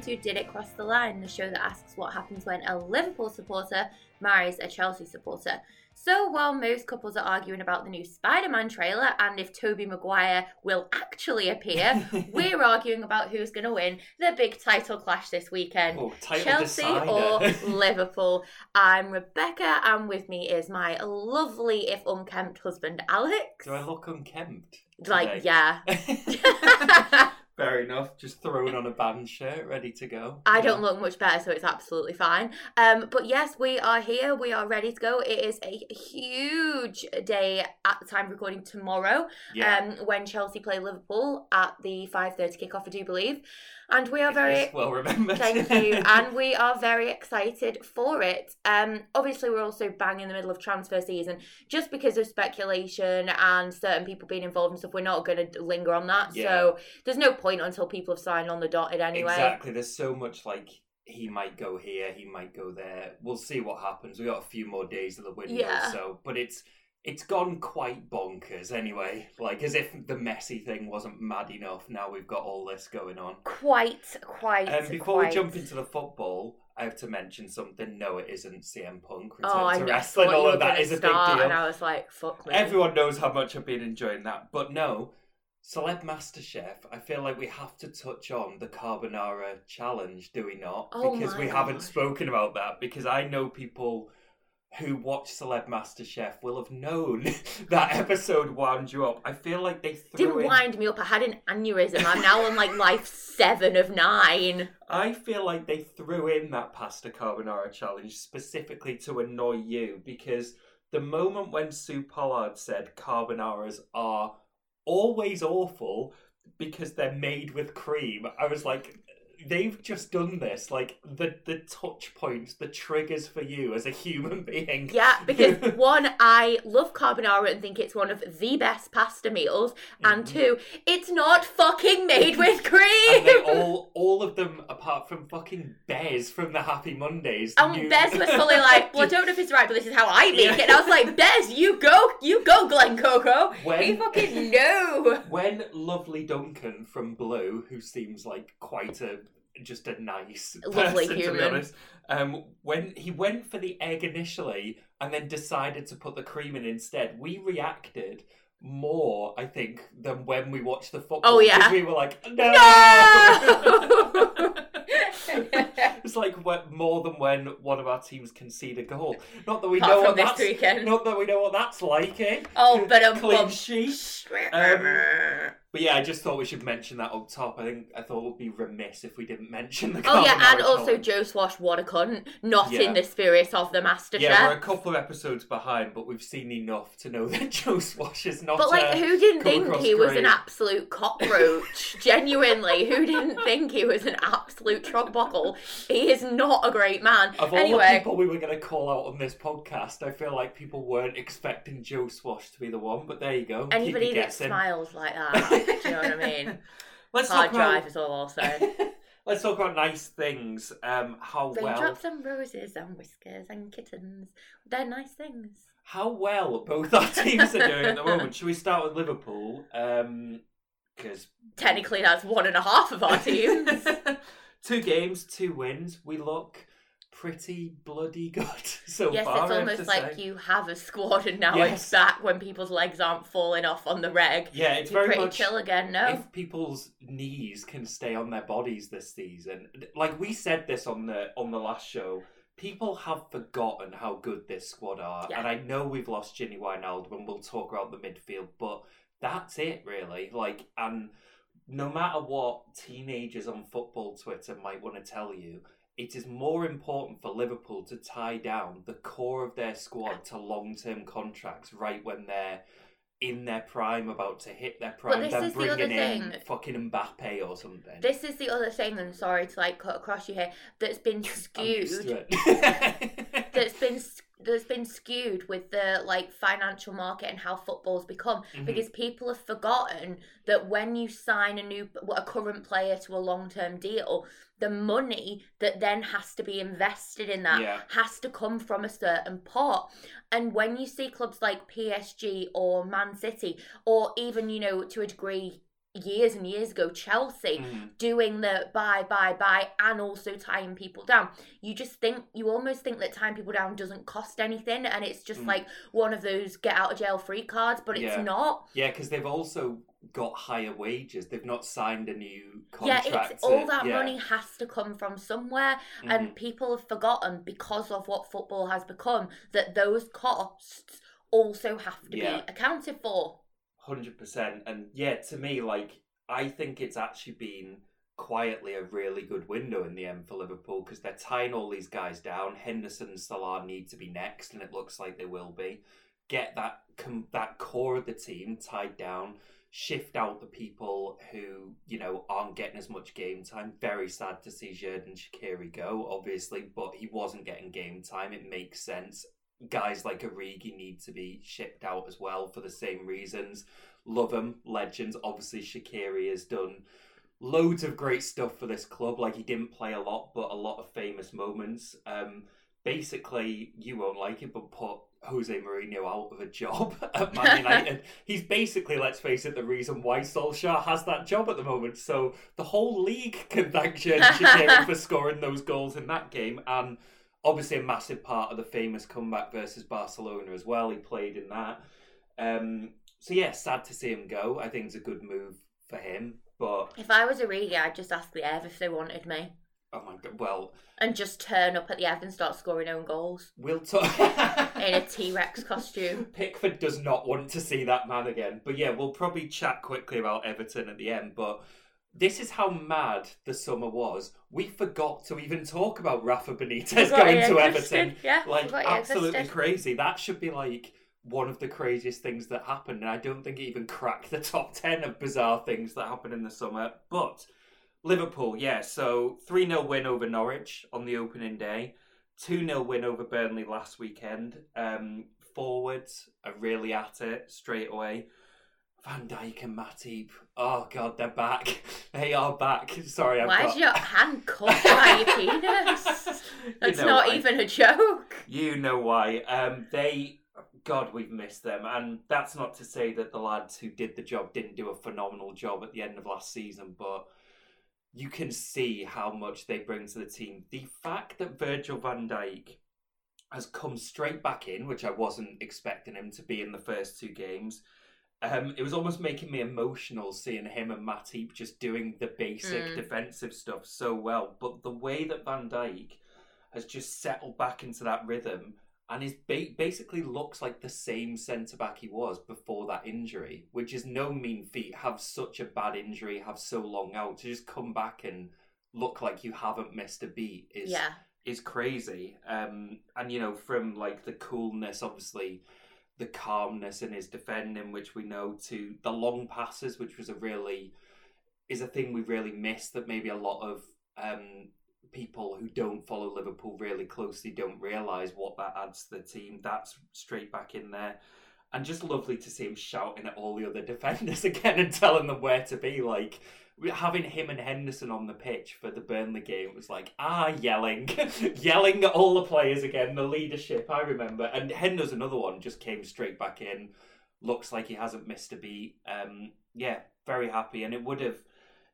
Welcome to Did It Cross the Line, the show that asks what happens when a Liverpool supporter marries a Chelsea supporter. So while most couples are arguing about the new Spider-Man trailer and if Tobey Maguire will actually appear, we're arguing about who's going to win the big title clash this weekend. Oh, Chelsea decider. or Liverpool. I'm Rebecca and with me is my lovely if unkempt husband Alex. Do I look unkempt? Like, yeah. Fair enough. Just thrown on a band shirt, ready to go. I Yeah. don't look much better, so it's absolutely fine. Um, but yes, we are here. We are ready to go. It is a huge day at the time of recording tomorrow. Yeah. Um, when Chelsea play Liverpool at the five thirty kickoff, I do believe, and we are very Yes, well remembered. Thank you. And we are very excited for it. Um, obviously, we're also bang in the middle of transfer season. Just because of speculation and certain people being involved and stuff, we're not going to linger on that. Yeah. So there's no point until people have signed on the dotted anyway. Exactly. There's so much like he might go here, he might go there. We'll see what happens. We got a few more days of the window, Yeah. so but it's it's gone quite bonkers anyway. Like as if the messy thing wasn't mad enough. Now we've got all this going on. Quite, quite. Um, before quite. we jump into the football, I have to mention something. No, it isn't CM Punk return Oh, to wrestling. All of that gonna a big deal. And I was like, fuck me. Everyone knows how much I've been enjoying that. But no, Celeb MasterChef, I feel like we have to touch on the Carbonara challenge, do we not? Oh because we haven't spoken about that. Because I know people who watch Celeb MasterChef will have known that episode wound you up. I feel like they threw Didn't in. wind me up. I had an aneurysm. I'm now on like life seven of nine. I feel like they threw in that pasta carbonara challenge specifically to annoy you because the moment when Su Pollard said carbonaras are always awful because they're made with cream, I was like, they've just done this. Like the the touch points, the triggers for you as a human being. Yeah, because one, I love carbonara and think it's one of the best pasta meals, and Mhm. two, it's not fucking made with And cream. they all, all of them, apart from fucking Bez from the Happy Mondays. And knew- Bez was fully like, "Well, I don't know if it's right, but this is how I make Yeah. it." And I was like, "Bez, you go, you go, Glen Coco. When- You fucking know." when lovely Duncan from Blue, who seems like quite a just a nice Lovely person, to be human. honest, um, when he went for the egg initially and then decided to put the cream in instead, we reacted more, I think, than when we watched the football. Oh, yeah, we were like, no. No! it's like what, more than when one of our teams concede a goal. Not that we Apart know what that's. weekend. Not that we know what that's like, eh? Oh, but um, clean um, sheet. Um, But yeah, I just thought we should mention that up top. I think I thought it would be remiss if we didn't mention the. Oh yeah, and also challenge. Joe Swash, what a cunt! Not Yeah. in the spirit of the Master Yeah, we're a couple of episodes behind, but we've seen enough to know that Joe Swash is not. But like, uh, who didn't think he was an absolute cockroach? Genuinely, who didn't think he was an absolute truck buckle? He is not a great man. Of all the people we were going to call out on this podcast, I feel like people weren't expecting Joe Swash to be the one. But there you go. Anybody that smiles like that, do you know what I mean? Let's Hard talk about. drive is all I'll say. Let's talk about nice things. Um, how well, Raindrops and roses and whiskers and kittens. They're nice things. how well both our teams are doing at the moment. Should we start with Liverpool? Um, because Technically, that's one and a half of our teams. Two games, two wins. We look pretty bloody good so yes, far. it's almost like say. you have a squad and now Yes. it's back when people's legs aren't falling off on the reg. Yeah, it's You're very pretty much. chill again, no? If people's knees can stay on their bodies this season, like we said this on the on the last show, people have forgotten how good this squad are, Yeah. and I know we've lost Gini Wijnaldum, and we'll talk about the midfield, but that's it really. Like, and no matter what teenagers on football Twitter might want to tell you, it is more important for Liverpool to tie down the core of their squad to long term contracts right when they're in their prime, about to hit their prime, this than is the other bringing in thing. fucking Mbappe or something. This is the other thing, and sorry to like cut across you here, that's been skewed. That's been that's been skewed with the like financial market and how football's become Mhm. because people have forgotten that when you sign a new a current player to a long-term deal the money that then has to be invested in that Yeah. has to come from a certain pot and when you see clubs like PSG or Man City or even you know to a degree years and years ago Chelsea Mhm. doing the buy buy buy and also tying people down you just think you almost think that tying people down doesn't cost anything and it's just Mm. like one of those get out of jail free cards but it's Yeah. not Yeah, because they've also got higher wages. They've not signed a new yeah contract. it's all that yeah. money has to come from somewhere Mhm. and people have forgotten because of what football has become that those costs also have to Yeah. be accounted for Hundred percent, and yeah, to me, like I think it's actually been quietly a really good window in the end for Liverpool because they're tying all these guys down. Henderson and Salah need to be next, and it looks like they will be. Get that com- that core of the team tied down. Shift out the people who you know aren't getting as much game time. Very sad to see Xherdan Shaqiri go, obviously, but he wasn't getting game time. It makes sense guys like Origi need to be shipped out as well for the same reasons. Love them, legends. Obviously, Shaqiri has done loads of great stuff for this club. Like he didn't play a lot, but a lot of famous moments. Um, basically, you won't like it, but put Jose Mourinho out of a job at Man United. He's basically, let's face it, the reason why Solskjaer has that job at the moment. So the whole league can thank Shaqiri for scoring those goals in that game and obviously a massive part of the famous comeback versus Barcelona as well. He played in that. Um, so yeah, sad to see him go. I think it's a good move for him. But if i was a Origi, i'd just ask the ev if they wanted me oh my god, well, and just turn up at the ev and start scoring own goals we'll talk. in a t-rex costume Pickford does not want to see that man again. But yeah, we'll probably chat quickly about Everton at the end. But this is how mad the summer was. We forgot to even talk about Rafa Benitez going to existed. Everton. yeah like absolutely existed. crazy. That should be like one of the craziest things that happened, and I don't think it even cracked the top ten of bizarre things that happened in the summer. But Liverpool, yeah, so three 0 win over Norwich on the opening day, two 0 win over Burnley last weekend. Um, forwards are really at it straight away. Van Dijk and Matip. Oh god, they're back. They are back. Sorry, I've Why got... is your hand cut by your penis? You That's know not why. even a joke. You know why. Um, they, God, we've missed them, and that's not to say that the lads who did the job didn't do a phenomenal job at the end of last season, but you can see how much they bring to the team. The fact that Virgil van Dijk has come straight back in, which I wasn't expecting him to be in the first two games. Um, it was almost making me emotional seeing him and Matip just doing the basic Mm. defensive stuff so well. But the way that Van Dijk has just settled back into that rhythm and is ba- basically looks like the same centre back he was before that injury, which is no mean feat. Have such a bad injury, have so long out to just come back and look like you haven't missed a beat is Yeah. is crazy. Um, and you know, from like the coolness, obviously, the calmness in his defending, which we know, to the long passes, which was a really is a thing we really missed. That maybe a lot of um, people who don't follow Liverpool really closely don't realise what that adds to the team. That's straight back in there. And just lovely to see him shouting at all the other defenders again and telling them where to be. Like having him and Henderson on the pitch for the Burnley game was like ah yelling, yelling at all the players again. The leadership I remember, and Henderson another one just came straight back in. Looks like he hasn't missed a beat. Um, yeah, very happy, and it would have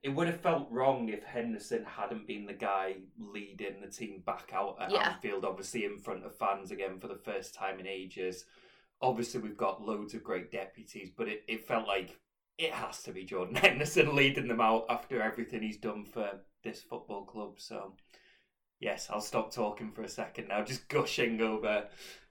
it would have felt wrong if Henderson hadn't been the guy leading the team back out at Yeah. Anfield, obviously in front of fans again for the first time in ages. Obviously, we've got loads of great deputies, but it, it felt like it has to be Jordan Henderson leading them out after everything he's done for this football club. So, yes, I'll stop talking for a second now, just gushing over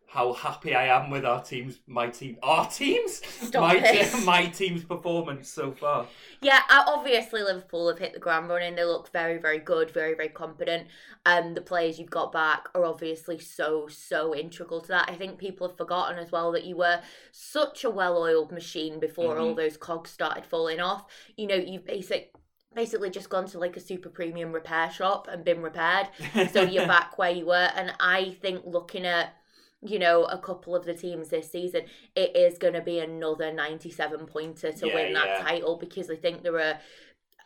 how happy I am with our team's, my team, our teams, Stop my, te- my team's performance so far. Yeah, uh, obviously Liverpool have hit the ground running. They look very, very good, very, very competent. Um, the players you've got back are obviously so, so integral to that. I think people have forgotten as well that you were such a well-oiled machine before all Mhm. those cogs started falling off. You know, you've basic, basically just gone to like a super premium repair shop and been repaired. so you're back where you were. And I think looking at, you know, a couple of the teams this season, it is going to be another 97 pointer to Yeah, win that yeah. title because I think there are.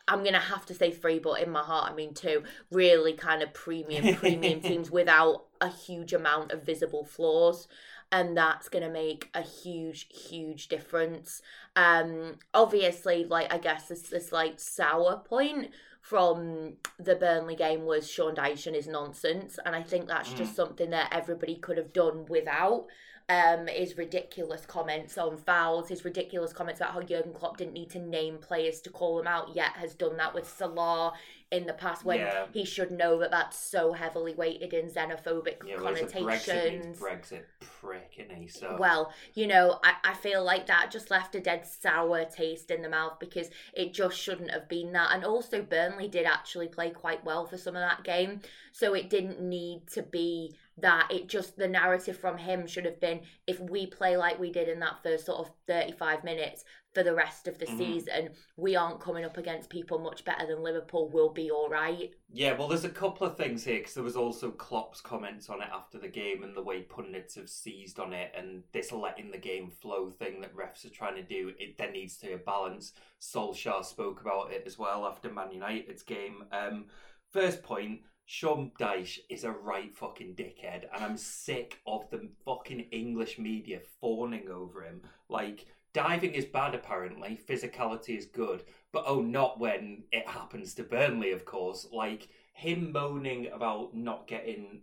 I'm gonna have to say three, but in my heart, I mean two. Really, kind of premium, premium teams without a huge amount of visible flaws, and that's gonna make a huge, huge difference. Um, obviously, like I guess this this like sour point from the Burnley game was Sean Dyche and his nonsense, and I think that's just something that everybody could have done without. Um, his ridiculous comments on fouls, his ridiculous comments about how Jurgen Klopp didn't need to name players to call them out, yet has done that with Salah in the past when Yeah. he should know that that's so heavily weighted in xenophobic Yeah, a Brexit connotations. Brexit prick, isn't he? So Well, you know, I, I feel like that just left a dead sour taste in the mouth because it just shouldn't have been that. And also, Burnley did actually play quite well for some of that game. So it didn't need to be that. It just, the narrative from him should have been if we play like we did in that first sort of 35 minutes for the rest of the Mhm. season, we aren't coming up against people much better than Liverpool. We'll be all right. Yeah, well, there's a couple of things here because there was also Klopp's comments on it after the game and the way pundits have seized on it and this letting the game flow thing that refs are trying to do. It there needs to be a balance. Solskjaer spoke about it as well after Man United's game. Um, first point. Sean Dyche is a right fucking dickhead, and I'm sick of the fucking English media fawning over him. Like, diving is bad apparently, physicality is good, but oh, not when it happens to Burnley, of course. Like him moaning about not getting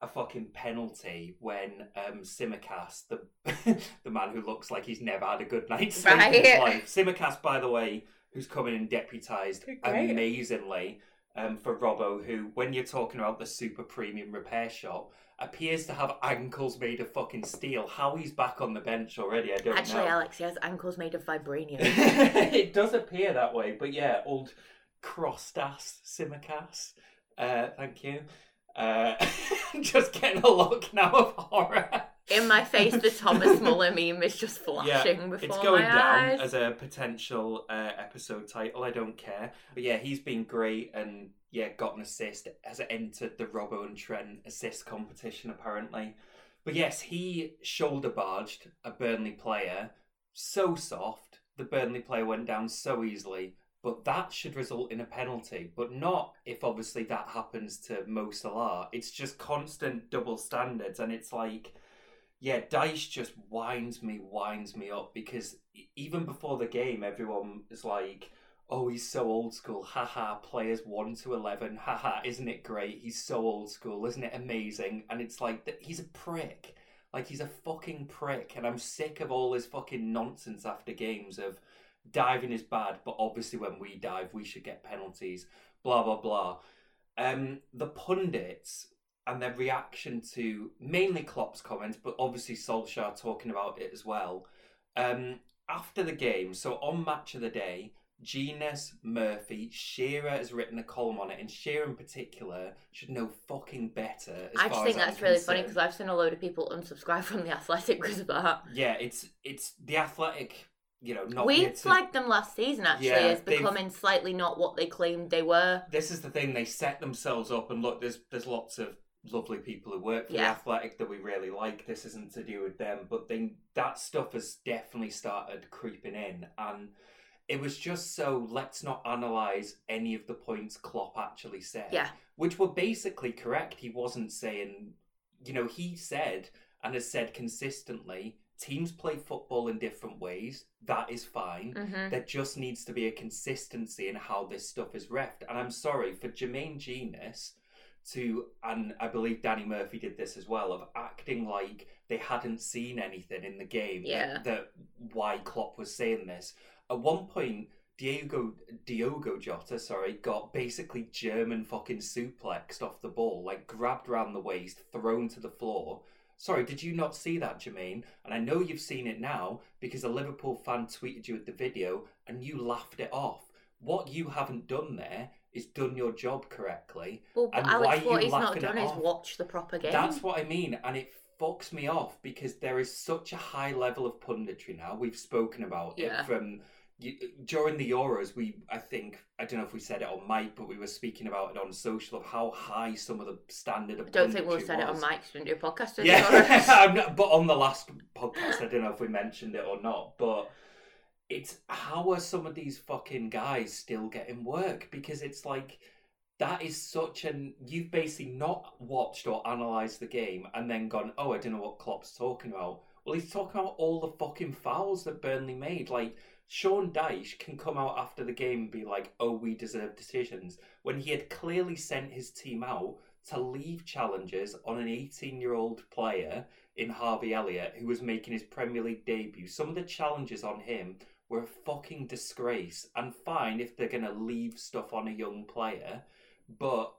a fucking penalty when um Tsimikas, the the man who looks like he's never had a good night's sleep in his life. Tsimikas, by the way, who's coming in deputised amazingly um, for Robbo, who, when you're talking about the super premium repair shop, appears to have ankles made of fucking steel. How he's back on the bench already, I don't Actually, know. Alex, he has ankles made of vibranium. it does appear that way, but yeah, old crossed ass Tsimikas. Uh, thank you. Uh, just getting a look now of horror. In my face, the Thomas Muller meme is just Yeah, flashing before It's going my down eyes. as a potential uh, episode title. I don't care. But yeah, he's been great and yeah, got an assist. Has entered the Robbo and Trent assist competition apparently. But yes, he shoulder barged a Burnley player so soft. The Burnley player went down so easily. But that should result in a penalty, but not if obviously that happens to Mo Salah. It's just constant double standards, and it's like yeah, Dyche just winds me, winds me up because even before the game, everyone is like, "Oh, he's so old school." Haha, players one to eleven. Haha, isn't it great? He's so old school, isn't it amazing? And it's like that he's a prick. Like he's a fucking prick, and I'm sick of all his fucking nonsense after games of diving is bad, but obviously when we dive, we should get penalties. Blah blah blah. Um, the pundits and their reaction to mainly Klopp's comments, but obviously Solskjaer talking about it as well. Um, after the game, so on Match of the Day, Jenas, Murphy, Shearer has written a column on it, and Shearer in particular should know fucking better. As I just think as I'm that's really funny because I've seen a load of people unsubscribe from the Athletic because of that. yeah, it's it's the athletic, you know, not we here to- flagged them last season actually Yeah, as they've- becoming slightly not what they claimed they were. this is the thing they set themselves up and look there's there's lots of lovely people who work for the athletic that we really like. This isn't to do with them but then that stuff has definitely started creeping in. And it was just so let's not analyze any of the points Klopp actually said. Yeah. which were basically correct. He wasn't saying you know he said and has said consistently teams play football in different ways. That is fine. Hmm there just needs to be a consistency in how this stuff is refed. And I'm sorry for Jermaine Jenas to, and I believe Danny Murphy did this as well, of acting like they hadn't seen anything in the game. Yeah. That, that why Klopp was saying this. At one point, Diego Diogo Jota, sorry, got basically German fucking suplexed off the ball, like grabbed round the waist, thrown to the floor. Sorry, did you not see that, Jermaine? And I know you've seen it now because a Liverpool fan tweeted you with the video and you laughed it off. What you haven't done there is done your job correctly. Well, And Alex, why what you he's not done is off? watch the proper game. That's what I mean, and it fucks me off because there is such a high level of punditry now. We've spoken about Yeah. it from during the Euros. We, I think, I don't know if we said it on mic, but we were speaking about it on social of how high some of the standard of. I don't think have said it on was. mic 'cause we didn't do a podcast. Yeah, not, but on the last podcast, I don't know if we mentioned it or not, but it's how are some of these fucking guys still getting work? Because it's like that is such an you've basically not watched or analysed the game and then gone, oh, I don't know what Klopp's talking about. Well, he's talking about all the fucking fouls that Burnley made. Like Sean Dyche can come out after the game and be like, oh, we deserve decisions when he had clearly sent his team out to leave challenges on an 18 year old player in Harvey Elliott who was making his Premier League debut. Some of the challenges on him were a fucking disgrace. And fine if they're going to leave stuff on a young player, but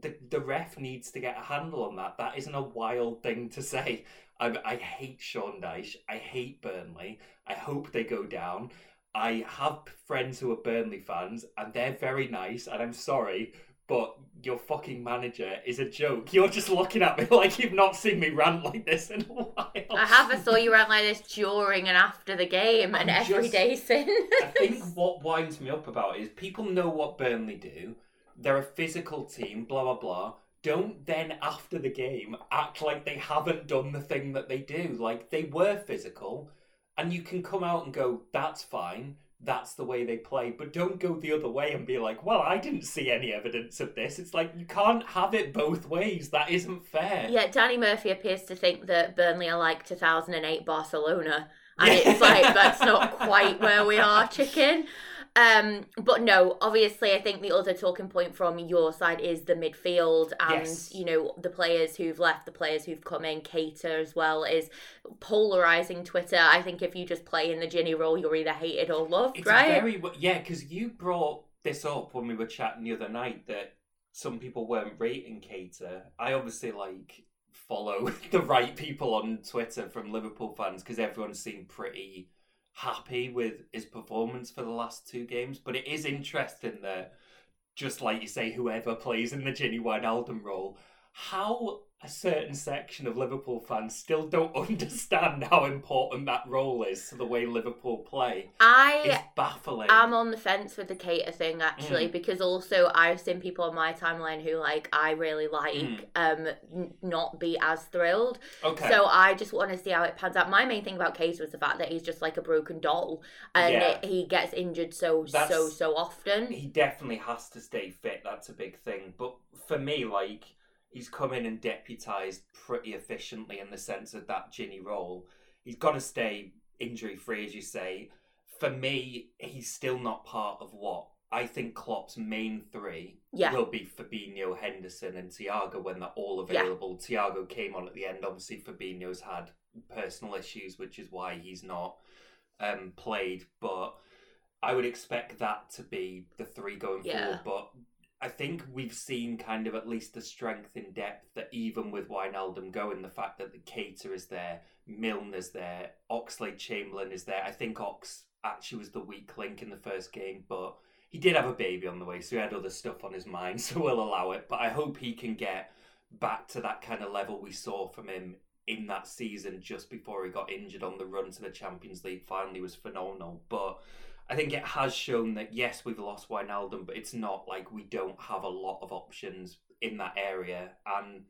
the the ref needs to get a handle on that. That isn't a wild thing to say. I, I hate Sean Dyche. I hate Burnley. I hope they go down. I have friends who are Burnley fans, and they're very nice. And I'm sorry, but your fucking manager is a joke. You're just looking at me like you've not seen me rant like this in a while. I have. I saw you rant like this during and after the game, and I'm every just- day since. I think what winds me up about it is people know what Burnley do. They're a physical team, blah blah blah. Don't then after the game act like they haven't done the thing that they do. Like they were physical, and you can come out and go, "That's fine." That's the way they play, but don't go the other way and be like, "Well, I didn't see any evidence of this." It's like you can't have it both ways. That isn't fair. Yeah, Danny Murphy appears to think that Burnley are like 2008 Barcelona. And Yeah. it's like, that's not quite where we are, chicken. Um, but no, obviously, I think the other talking point from your side is the midfield and, Yes. you know, the players who've left, the players who've come in, Keita as well, is polarizing Twitter. I think if you just play in the Gini role, you're either hated or loved, It's right? very yeah, because you brought this up when we were chatting the other night that some people weren't rating Keita. I obviously like follow the right people on Twitter from Liverpool fans because everyone seemed pretty happy with his performance for the last two games. But it is interesting that, just like you say, whoever plays in the Gini Wijnaldum role, how a certain section of Liverpool fans still don't understand how important that role is to the way Liverpool play. I It's baffling. I'm on the fence with the Keita thing actually Mm. because also I've seen people on my timeline who like I really like Mm. um n- not be as thrilled. okay. So I just want to see how it pans out. My main thing about Keita was the fact that he's just like a broken doll and Yeah. he gets injured so so so often. he definitely has to stay fit. That's a big thing. But for me, like he's come in and deputized pretty efficiently in the sense of that Gini role. He's got to stay injury free, as you say. For me, he's still not part of what I think Klopp's main three Yeah. will be Fabinho, Henderson, and Thiago when they're all Yeah. available. Thiago came on at the end. Obviously, Fabinho's had personal issues, which is why he's not um, played. But I would expect that to be the three going Yeah. forward. But I think we've seen kind of at least the strength in depth that even with Wijnaldum going, the fact that the Keita is there, Milner's there, Oxlade-Chamberlain is there. I think Ox actually was the weak link in the first game, but he did have a baby on the way, so he had other stuff on his mind, so we'll allow it. But I hope he can get back to that kind of level we saw from him in that season just before he got injured on the run to the Champions League finally was phenomenal. But I think it has shown that yes, we've lost Wijnaldum, but it's not like we don't have a lot of options in that area. And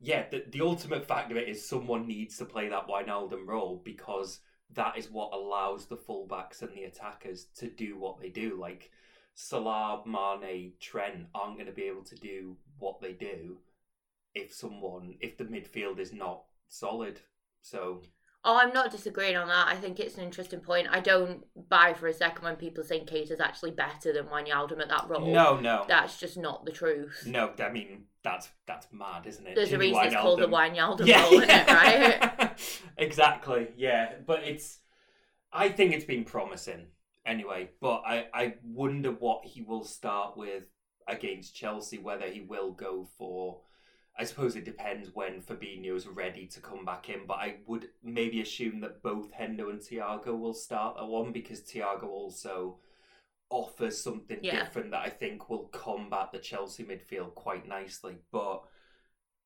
yeah, the, the ultimate fact of it is someone needs to play that Wijnaldum role because that is what allows the fullbacks and the attackers to do what they do. Like Salah, Mane, Trent aren't going to be able to do what they do if someone, if the midfield is not solid. So Oh, I'm not disagreeing on that. I think it's an interesting point. I don't buy for a second when people say Keita's actually better than Wijnaldum at that role. no, no, That's just not the truth. no. I mean that's that's mad, isn't it? There's a Jimmy reason it's called the Wijnaldum. Wijnaldum role, isn't it, right? exactly. Yeah, but it's. I think it's been promising anyway. But I I wonder what he will start with against Chelsea. Whether he will go for. I suppose it depends when Fabinho's ready to come back in, but I would maybe assume that both Hendo and Thiago will start at one because Thiago also offers something Yeah. different that I think will combat the Chelsea midfield quite nicely. But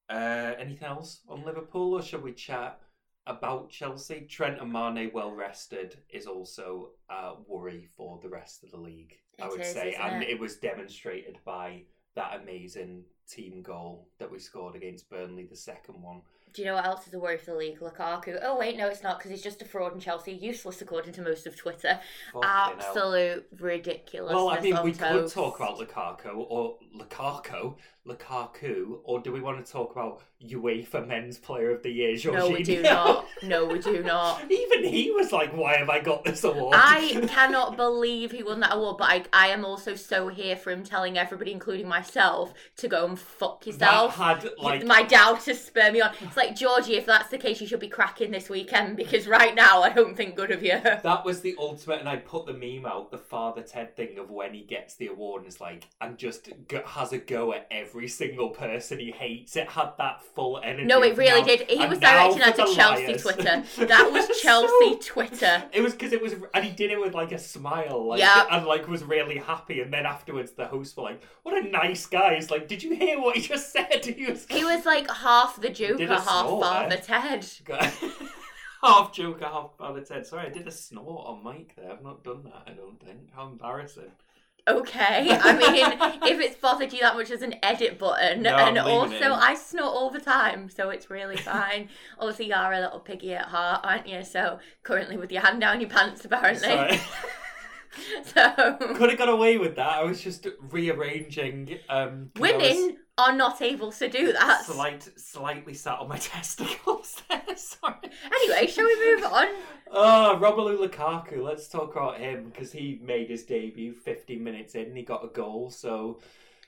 uh, anything else on Liverpool, or shall we chat about Chelsea? Trent and Mane, well rested, is also a worry for the rest of the league. I would is, say, and it? it was demonstrated by that amazing team goal that we scored against Burnley, the second one. Do you know what else is a worry for the league? Lukaku. Oh wait, no, it's not because he's just a fraud in Chelsea. Useless according to most of Twitter. Fucking hell. Absolute ridiculous. Well, I mean, we could talk about Lukaku or Lukaku, Lukaku, or do we want to talk about UEFA Men's Player of the Year, Jorginho? No, we do not. No, we do not. Even he was like, "Why have I got this award?" I cannot believe he won that award, but I, I am also so here for him telling everybody, including myself, to go and fuck that yourself. had like My doubters spur me on. It's like Georgie, if that's the case, you should be cracking this weekend because right now I don't think good of you. That was the ultimate, and I put the meme out, the Father Ted thing of when he gets the award and is like, and just has a go at every single person he hates. It had that full energy. No, it really now- did. He was directing that to Chelsea liars. Twitter. That was So- Chelsea Twitter. It was because it was, and he did it with like a smile, like, Yep. and like was really happy. And then afterwards, the hosts were like, "What a nice guy!" He's like, "Did you hear what he just said?" He was, He was like half the Joker, half snort Father. Ted. half joker, half Father Ted. Sorry, I did a snort on mic there. I've not done that. I don't think. How embarrassing. Okay, I mean, if it's bothered you that much as an edit button, No, and also. I snort all the time, so it's really fine. also, you are a little piggy at heart, aren't you? So currently with your hand down your pants, apparently. So Could have got away with that. I was just rearranging. Um, I was women are not able to do that. Slight, slightly sat on my testicles there. Sorry. Anyway, shall we move on? Oh, Romelu Lukaku. Let's talk about him because he made his debut 15 minutes in. and He got a goal, so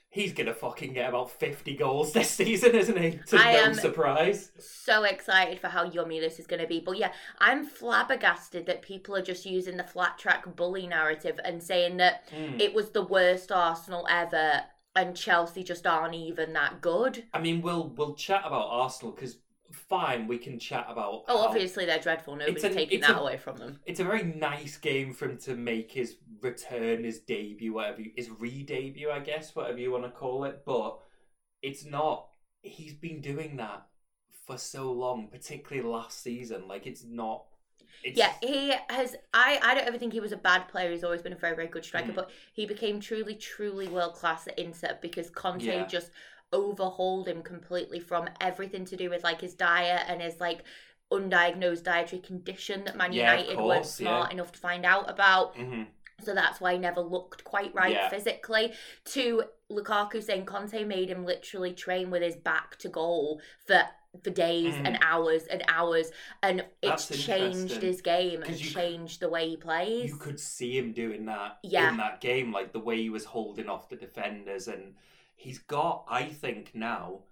he's gonna fucking get about 50 goals this season, isn't he? To I no surprise. so excited for how yummy this is going to be. But yeah, I'm flabbergasted that people are just using the flat track bully narrative and saying that Mm. it was the worst Arsenal ever and Chelsea just aren't even that good. I mean, we'll we'll chat about Arsenal because fine, we can chat about. Oh, how- obviously they're dreadful. Nobody's an- taking that a- away from them. It's a very nice game for him to make his return, his debut, whatever, you, his re-debut, I guess, whatever you want to call it. But it's not. He's been doing that for so long, particularly last season. Like it's not. It's, Yeah, he has. I, I don't ever think he was a bad player. He's always been a very, very good striker. Mm. But he became truly, truly world class at Inter because Conte Yeah. just overhauled him completely from everything to do with like his diet and his like undiagnosed dietary condition that Man Yeah, United weren't smart yeah. enough to find out about. Mhm. So that's why he never looked quite right Yeah. physically. To Lukaku saying Conte made him literally train with his back to goal for for days Mhm. and hours and hours, and it's changed his game and changed the way he plays. You could see him doing that Yeah. in that game, like the way he was holding off the defenders, and he's got, I think, now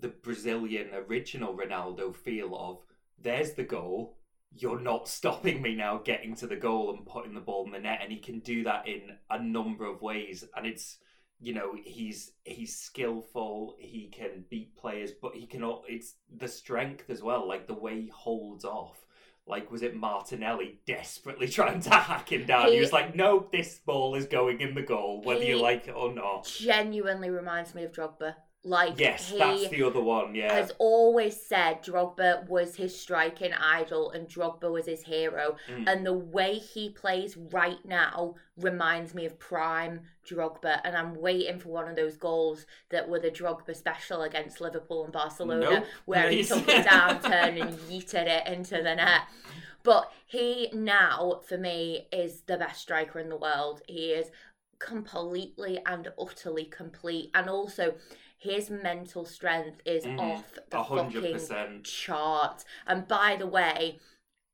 the Brazilian original Ronaldo feel of there's the goal. You're not stopping me now getting to the goal and putting the ball in the net, and he can do that in a number of ways. And it's you know he's he's skillful. He can beat players, but he can. It's the strength as well, like the way he holds off like was it Martinelli desperately trying to hack him down? He, He- was like, "No, this ball is going in the goal, whether you like it or not." Genuinely reminds me of Drogba. Like Yes, he that's the other one. Yeah, has always said Drogba was his striking idol and Drogba was his hero. Mm. And the way he plays right now reminds me of prime Drogba. And I'm waiting for one of those goals that were the Drogba special against Liverpool and Barcelona, Nope, where he took it down, turned and yeeted it into the net. But he now, for me, is the best striker in the world. He is completely and utterly complete. And also, his mental strength is Mhm. off the a hundred fucking percent. chart. And by the way,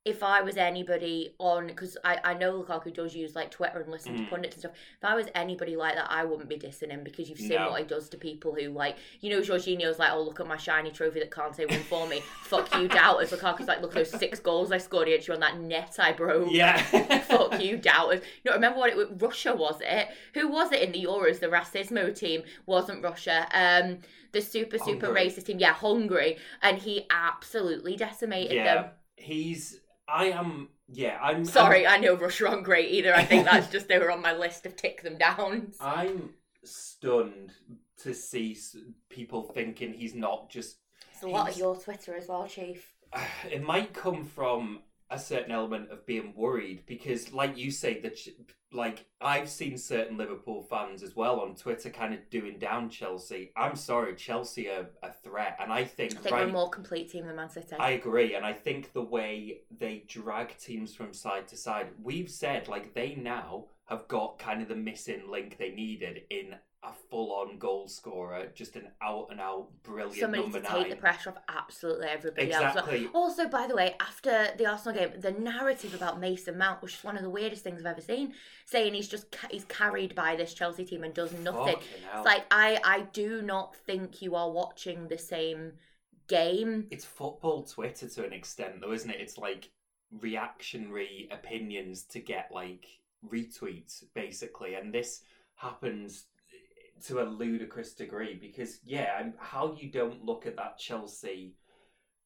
if I was anybody on, because I, I know Lukaku does use like Twitter and listen Mm. to pundits and stuff. If I was anybody like that, I wouldn't be dissing him because you've seen No. what he does to people who like, you know, Jorginho's like, oh look at my shiny trophy that can't Kante won for me. Fuck you, doubters. Lukaku's like, look at those six goals I scored against you on that net I broke. Yeah. Fuck you, doubters. No, remember what it was? Russia was it? Who was it in the Euros? The Racismo team wasn't Russia. Um, the super super Hungary. racist team. Yeah, Hungary, and he absolutely decimated yeah. them. He's. I am. Yeah. I'm. Sorry, I know Russia aren't great either. I think that's just they were on my list of tick them down. I'm, I'm stunned to see people thinking he's not just It's a lot of your Twitter as well, Chief. it might come from a certain element of being worried because, like you say, that like I've seen certain Liverpool fans as well on Twitter kind of doing down Chelsea. I'm sorry, Chelsea are a threat, and I think, I think right, we're a more complete team than Man City. I agree, and I think the way they drag teams from side to side, we've said like they now have got kind of the missing link they needed in a full-on goal scorer, just an out-and-out brilliant Somebody number to nine. take the pressure off absolutely everybody else. exactly. Also, by the way, after the Arsenal game, the narrative about Mason Mount was just one of the weirdest things I've ever seen. Saying he's just ca- he's carried by this Chelsea team and does nothing. It's like I I do not think you are watching the same game. it's football Twitter to an extent, though, isn't it? It's like reactionary opinions to get like retweets, basically, and this happens to a ludicrous degree because, yeah, how you don't look at that Chelsea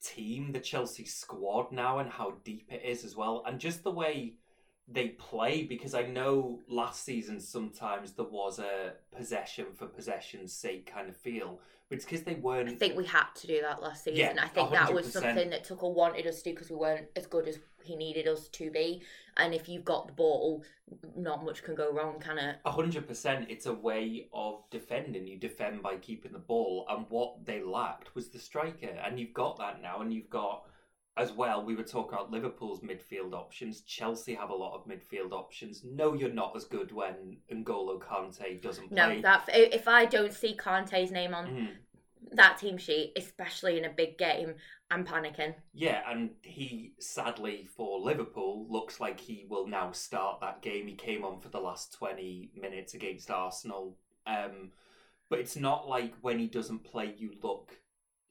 team, the Chelsea squad now, and how deep it is as well, and just the way they play because I know last season sometimes there was a possession for possession's sake kind of feel, it's because they weren't I think we had to do that last season. Yeah, I think that was something that Tuchel wanted us to do because we weren't as good as he needed us to be. And if you've got the ball, not much can go wrong, can it? A hundred percent. It's a way of defending. You defend by keeping the ball, and what they lacked was the striker, and you've got that now, and you've got as well. We were talking about Liverpool's midfield options. Chelsea have a lot of midfield options. No, you're not as good when N'Golo Kante doesn't play. No, that if I don't see Kante's name on Mhm. that team sheet, especially in a big game, I'm panicking. Yeah, and he sadly for Liverpool looks like he will now start that game. He came on for the last twenty minutes against Arsenal. Um, but it's not like when he doesn't play, you look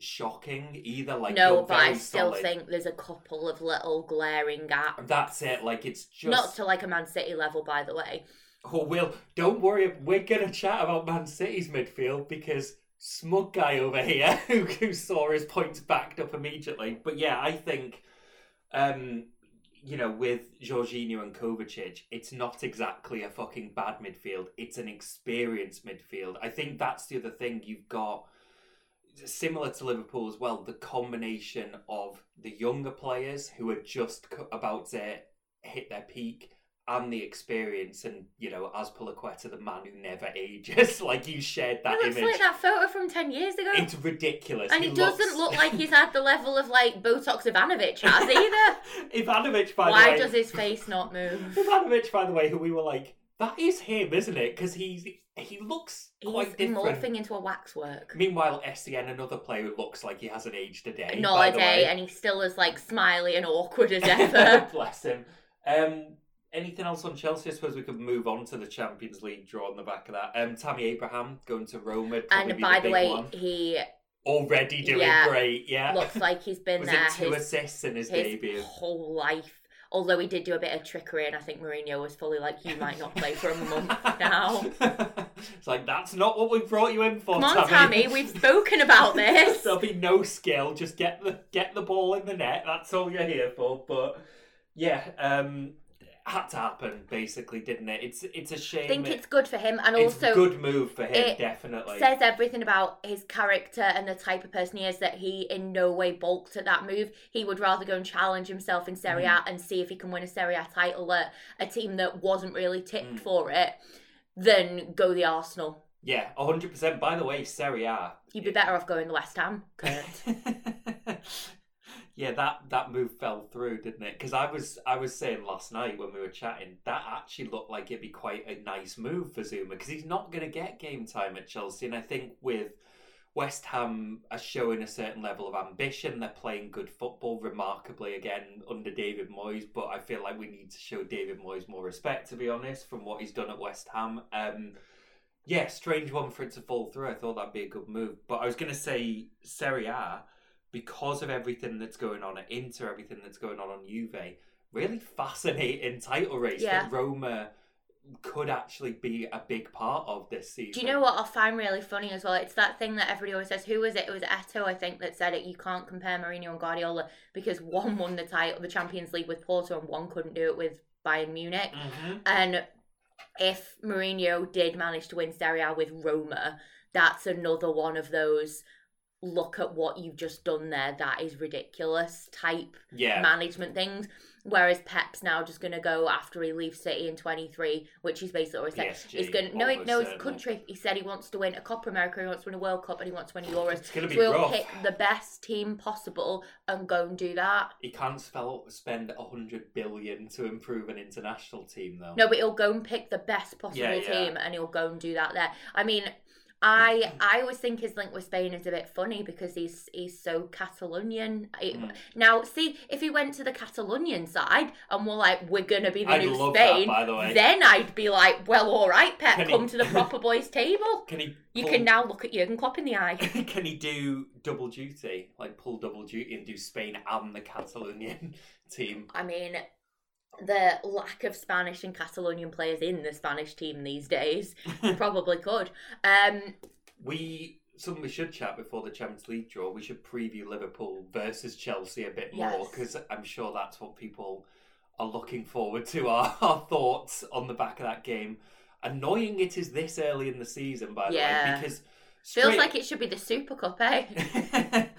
shocking either. Like no, but I still solid. think there's a couple of little glaring gaps. that's it. Like it's just Not to like a Man City level, by the way. Oh, Will, don't worry. We're to chat about Man City's midfield because smug guy over here who, who saw his points backed up immediately. But yeah, I think, um, you know, with Jorginho and Kovacic, it's not exactly a fucking bad midfield. It's an experienced midfield. I think that's the other thing. You've got, similar to Liverpool as well, the combination of the younger players who are just about to hit their peak and the experience and you know Azpilicueta the man who never ages like you shared that It looks image like that photo from 10 years ago. it's ridiculous and he, doesn't look like he's had the level of like Botox Ivanovic has either. Ivanovic by Why the way why does his face not move? Ivanovic by the way who we were like that is him isn't it because he's he looks He's quite different morphing into a waxwork. meanwhile Essien another player looks like he hasn't aged a day Not by a the day, way. and he's still as like smiley and awkward as ever. Bless him. Um, anything else on Chelsea? I suppose we could move on to the Champions League draw on the back of that. Um, Tammy Abraham going to Roma. probably and be by the big way, one. he already doing Yeah. great. Yeah, looks like he's been was there it two his, assists in his, his debut? whole life. Although he did do a bit of trickery, and I think Mourinho was fully like, "You might not play for a month now." it's like that's not what we brought you in for, Come on, Tammy, we've spoken about this. There'll be no skill. Just get the get the ball in the net. That's all you're here for. But yeah, um, had to happen basically, didn't it? It's it's a shame. I think it- it's good for him, and it's also a good move for him, it definitely. says everything about his character and the type of person he is that he in no way balked at that move. He would rather go and challenge himself in Serie Mm-hmm. A and see if he can win a Serie A title at a team that wasn't really tipped Mm. for it than go the Arsenal. yeah, hundred percent. By the way, Serie A. You'd be better off going to West Ham. Kurt. yeah, that that move fell through, didn't it? Because I was I was saying last night when we were chatting that actually looked like it'd be quite a nice move for Zouma because he's not going to get game time at Chelsea, and I think with West Ham are showing a certain level of ambition. They're playing good football, remarkably again under David Moyes. But I feel like we need to show David Moyes more respect, to be honest, from what he's done at West Ham. Um, yeah, strange one for it to fall through. I thought that'd be a good move. But I was going to say Serie A, because of everything that's going on at Inter, everything that's going on on Juve, really fascinating title race Yeah. that Roma could actually be a big part of this season. Do you know what I find really funny as well? It's that thing that everybody always says. Who was it? It was Eto'o, I think, that said it. You can't compare Mourinho and Guardiola because one won the title, the Champions League with Porto, and one couldn't do it with Bayern Munich. hmm And if Mourinho did manage to win Serie A with Roma, that's another one of those look at what you've just done there, that is ridiculous type Yeah. management things. Whereas Pep's now just going to go after he leaves City in 23, which he's basically already said. PSG, He's going no, almost no, certainly. country. He said he wants to win a Copa America, he wants to win a World Cup, and he wants to win Euros. So he'll rough. pick the best team possible and go and do that. He can't spell, spend a hundred billion to improve an international team, though. No, but he'll go and pick the best possible Yeah, yeah. team, and he'll go and do that there. I mean, I I always think his link with Spain is a bit funny because he's he's so Catalonian. It- Mm. Now, see, if he went to the Catalonian side and we're like, we're gonna be the I'd new that, Spain, by the then I'd be like, well, all right, Pep, Can he- come to the proper boys table. Can he? You pull- can now look at Jurgen Klopp in the eye. can he do double duty, like pull double duty and do Spain and the Catalonian team? I mean, the lack of Spanish and Catalonian players in the Spanish team these days probably could. Um, we something we should chat before the Champions League draw. We should preview Liverpool versus Chelsea a bit more Yes. because I'm sure that's what people are looking forward to. Our, our thoughts on the back of that game. Annoying it is this early in the season, by the Yeah. way, because feels like it should be the Super Cup, eh?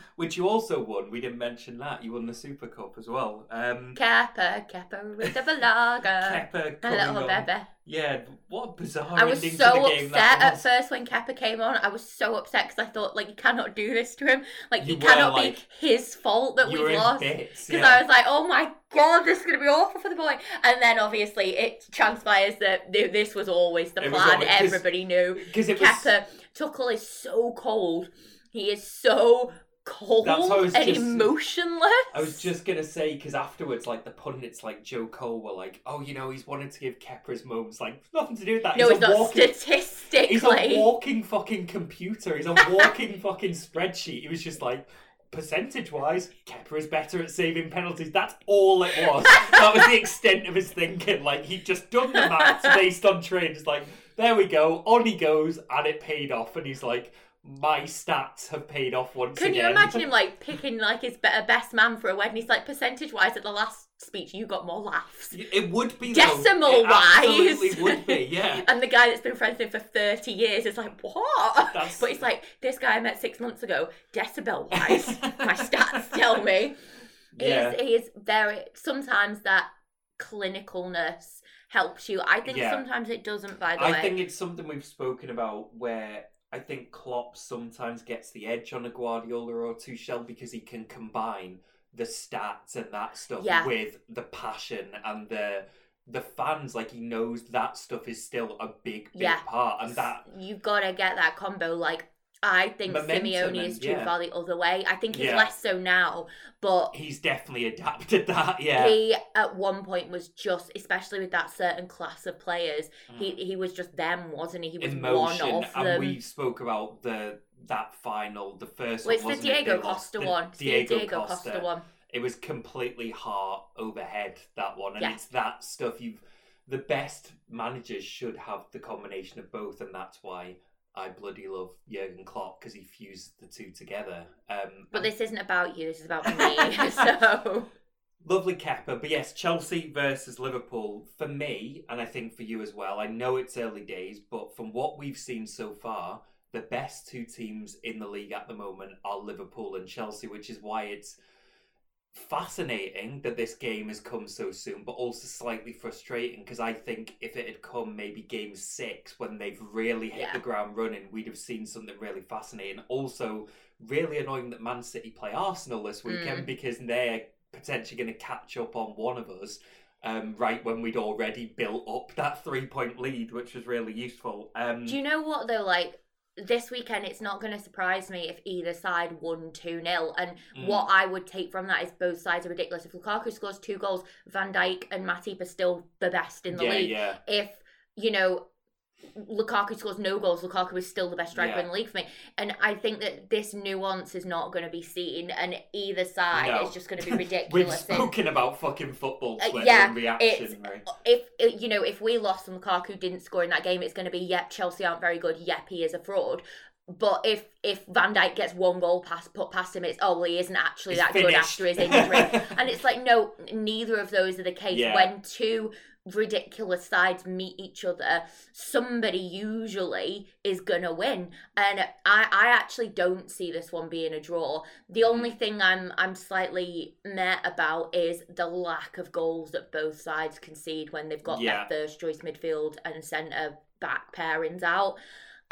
which you also won. We didn't mention that you won the Super Cup as well. Um, Kepa, Kepa, with the Balaga. Kepa A coming little on. baby. Yeah, what a bizarre I was so to the game upset at first when Kepa came on. I was so upset because I thought, like, you cannot do this to him. Like, You it cannot like- be his fault that we've lost. Because yeah. I was like, oh my god, this is going to be awful for the boy. And then obviously it transpires that this was always the It plan. always- Everybody knew. because it was Tuchel is so cold. He is so cold That's what I was and just- emotionless. I was just gonna say because afterwards, like the pundits, like Joe Cole, were like, "Oh, you know, he's wanted to give Kepa his moments." Like nothing to do with that. no, he's it's not walking. statistically. He's a walking fucking computer. He's a walking fucking spreadsheet. He was just like, percentage wise, Kepa is better at saving penalties. That's all it was. that was the extent of his thinking. Like he'd just done the maths based on trade. It's like, there we go. On he goes, and it paid off. And he's like, my stats have paid off once again. Can you imagine him like picking like his better best man for a wedding? He's like percentage wise at the last speech, you got more laughs. It would be though. Decimal It wise. Would be. Yeah. And the guy that's been friends with him for 30 years is like, what? That's- But it's like, this guy I met six months ago, decibel wise, my stats tell me. Yeah. He is very, sometimes that clinicalness helps you. I think Yeah. sometimes it doesn't, by the I way. think it's something we've spoken about where I think Klopp sometimes gets the edge on a Guardiola or Tuchel because he can combine the stats and that stuff Yeah. with the passion and the the fans. Like he knows that stuff is still a big, big Yeah. part, and that You've got to get that combo. Like, I think Momentum Simeone is too yeah. far the other way. I think he's Yeah. less so now, but he's definitely adapted that. Yeah, he at one point was just, especially with that certain class of players, he he was just them, wasn't he? He was Mm. emotion, one of them. and we spoke about the that final, the first Well, one. it's the wasn't it? Diego Costa the one. The Diego, Diego Costa. Costa one. it was completely heart overhead that one and Yeah. it's that stuff you've the best managers should have the combination of both and that's why I bloody love Jurgen Klopp because he fused the two together um But this isn't about you. This is about me. so lovely Kepa but yes Chelsea versus Liverpool for me and I think for you as well I know it's early days but from what we've seen so far the best two teams in the league at the moment are Liverpool and Chelsea which is why it's fascinating that this game has come so soon, but also slightly frustrating because I think if it had come maybe game six when they've really hit Yeah. the ground running, we'd have seen something really fascinating. Also, really annoying that Man City play Arsenal this weekend because they're potentially going to catch up on one of us. Um, right when we'd already built up that three point lead, which was really useful. Um, do you know what though? Like this weekend, it's not going to surprise me if either side won two 0 And Mm. what I would take from that is both sides are ridiculous. If Lukaku scores two goals, Van Dijk and Matip are still the best in the yeah, league. yeah. if you know Lukaku scores no goals, Lukaku is still the best striker Yeah. in the league for me. And I think that this nuance is not going to be seen, and either side No. is just going to be ridiculous. We've ridiculous. And spoken about fucking football Uh, yeah, reaction, right? if if, you know if we lost and Lukaku didn't score in that game, it's going to be yep Chelsea aren't very good. Yep, he is a fraud. But if if Van Dijk gets one goal pass put past him, it's oh well he isn't actually He's that good after his injury. and it's like no, neither of those are the case. Yeah. When two ridiculous sides meet each other, somebody usually is gonna win. And I, I actually don't see this one being a draw. The mm-hmm. only thing I'm I'm slightly met about is the lack of goals that both sides concede when they've got Yeah. their first choice midfield and centre back pairings out.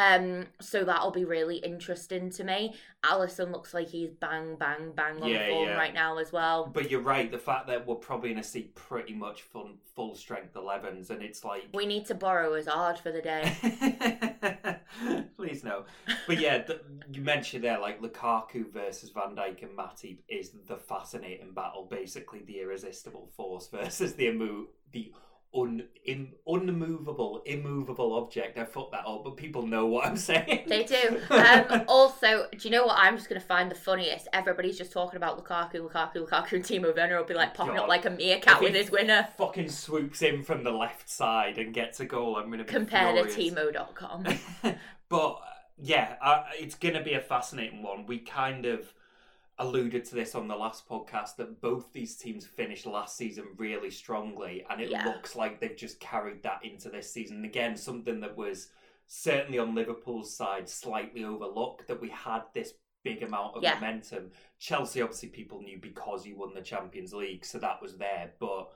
Um, so that'll be really interesting to me. Alisson looks like he's bang, bang, bang on Yeah, the form yeah. right now as well. But you're right. The fact that we're probably going to see pretty much full, full strength 11s, and it's like. We need to borrow his hard for the day. Please no. But yeah, th- you mentioned there like Lukaku versus Van Dijk and Matip is the fascinating battle. Basically, the irresistible force versus the immo- the un im- unmovable, immovable object. I fucked that up, but people know what I'm saying. They do. Um, also, do you know what I'm just going to find the funniest? Everybody's just talking about Lukaku, Lukaku, Lukaku, and Timo Werner will be like popping God. up like a meerkat with his winner. Fucking swoops in from the left side and gets a goal. I'm going to compare to. Timo.com. but yeah, uh, it's going to be a fascinating one. We kind of alluded to this on the last podcast that both these teams finished last season really strongly, and it Yeah. looks like they've just carried that into this season. Again, something that was certainly on Liverpool's side slightly overlooked that we had this big amount of Yeah. momentum. Chelsea, obviously, people knew because you won the Champions League, so that was there, but.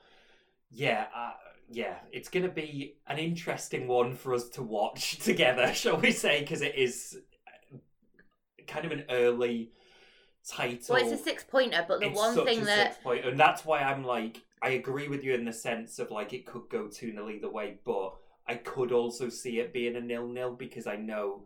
Yeah, uh, yeah, it's going to be an interesting one for us to watch together, shall we say? Because it is uh, kind of an early title. well, it's a six pointer, but the It's one such thing a that six point, and that's why I'm like, I agree with you in the sense of like it could go two 0 either way, but I could also see it being a nil nil because I know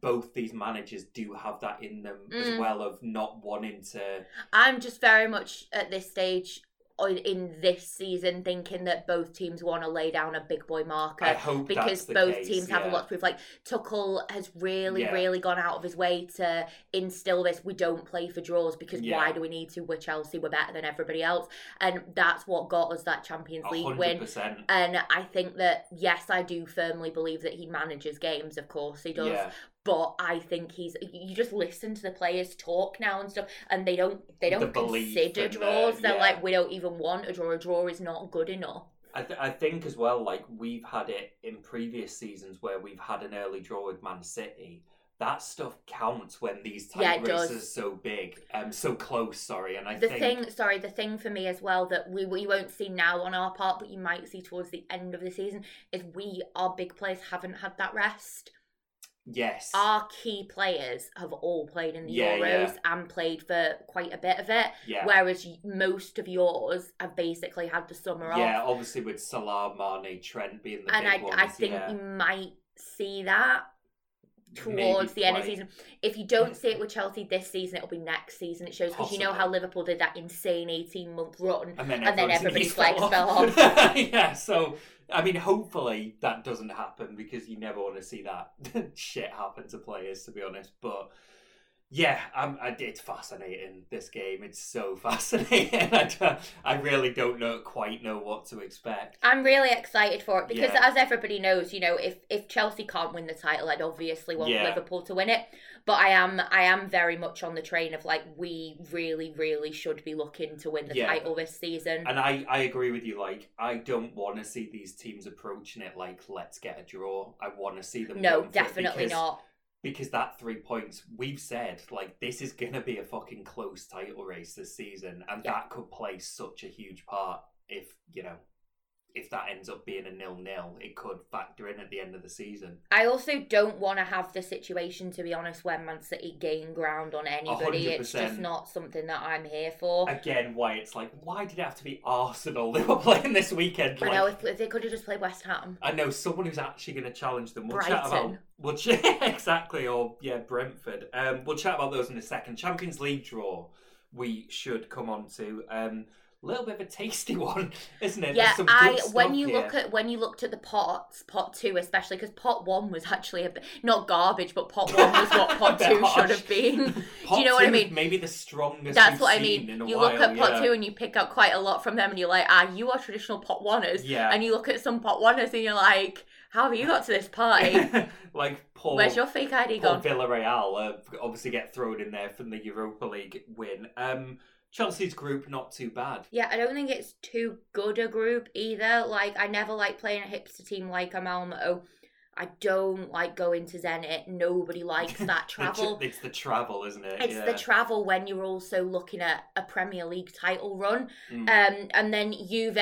both these managers do have that in them as Mm. well of not wanting to. I'm just very much at this stage in this season thinking that both teams want to lay down a big boy marker. Because both case, teams have a lot to prove. Like Tuchel has really, Yeah. really gone out of his way to instill this. We don't play for draws because Yeah. why do we need to? We're Chelsea. We're better than everybody else, and that's what got us that Champions League hundred win. And I think that yes, I do firmly believe that he manages games. Of course, he does. But I think he's. You just listen to the players talk now and stuff, and they don't. They don't belief consider the- draws. They're yeah. like, we don't even want a draw. A draw is not good enough. I, th- I think as well, like we've had it in previous seasons where we've had an early draw with Man City. That stuff counts when these tight Yeah, races does. are so big, um, so close. Sorry, and I the think thing sorry the thing for me as well that we, we won't see now on our part but you might see towards the end of the season is we our big players haven't had that rest yes, our key players have all played in the Yeah, euros yeah. and played for quite a bit of it yeah, whereas most of yours have basically had the summer off. yeah. Obviously, with Salah, Mane, Trent being the and I, big ones, I think you might see that towards Maybe the end of the season. If you don't see it with Chelsea this season, it'll be next season. It shows because you know how Liverpool did that insane 18 month run. and then, and then everybody's legs fell off. yeah, so I mean, hopefully that doesn't happen because you never want to see that shit happen to players, to be honest. But yeah, I'm, I, it's fascinating. This game, it's so fascinating. I, I really don't know quite know what to expect. I'm really excited for it because, Yeah. as everybody knows, you know, if if Chelsea can't win the title, I'd obviously want Yeah. Liverpool to win it. But I am I am very much on the train of like we really really should be looking to win the Yeah. title this season. And I, I agree with you. Like, I don't want to see these teams approaching it like, let's get a draw. I want to see them. no, definitely not. Because that three points we've said like this is gonna be a fucking close title race this season and Yeah. that could play such a huge part if you know if that ends up being a nil nil it could factor in at the end of the season I also don't want to have the situation, to be honest, where Man City gain ground on anybody. It's just not something that I'm here for. again why it's like why did it have to be arsenal they were playing this weekend I like, know if, if they could have just played West Ham. I know someone who's actually going to challenge them. We'll chat about we'll ch- exactly or yeah Brentford. Um, we'll chat about those in a second. Champions League draw we should come on to. Um, little bit of a tasty one, isn't it? Yeah, I when you here. look at when you looked at the pots, pot two especially because pot one was actually a bit not garbage, but pot one was what pot two harsh. should have been. Do you know what I mean? Maybe the strongest. That's what I mean. You while, look at pot yeah. two and you pick up quite a lot from them, and you're like, ah, you are traditional pot oneers. Yeah. And you look at some pot oneers and you're like, how have you got to this party? like Paul. Where's your fake ID Paul gone? Villarreal uh, obviously get thrown in there from the Europa League win. Um, Chelsea's group not too bad. Yeah, I don't think it's too good a group either. Like, I never like playing a hipster team like a Malmo. I don't like going to Zenit. Nobody likes that travel. it's the travel, isn't it? It's yeah. the travel when you're also looking at a Premier League title run. Mm. Um, and then Juve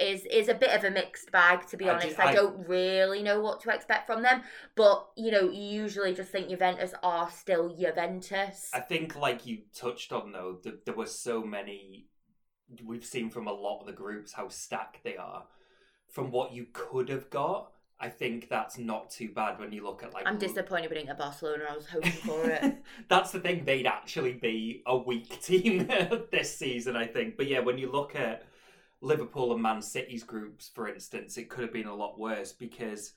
is is a bit of a mixed bag, to be I honest. I, I- don't really know what to expect from them, but you know, you usually just think Juventus are still Juventus. I think, like you touched on, though, th- there were so many. We've seen from a lot of the groups how stacked they are. From what you could have got, I think that's not too bad when you look at like. I'm disappointed we didn't get Barcelona. I was hoping for it. That's the thing; they'd actually be a weak team this season, I think. But yeah, when you look at Liverpool and Man City's groups, for instance, it could have been a lot worse because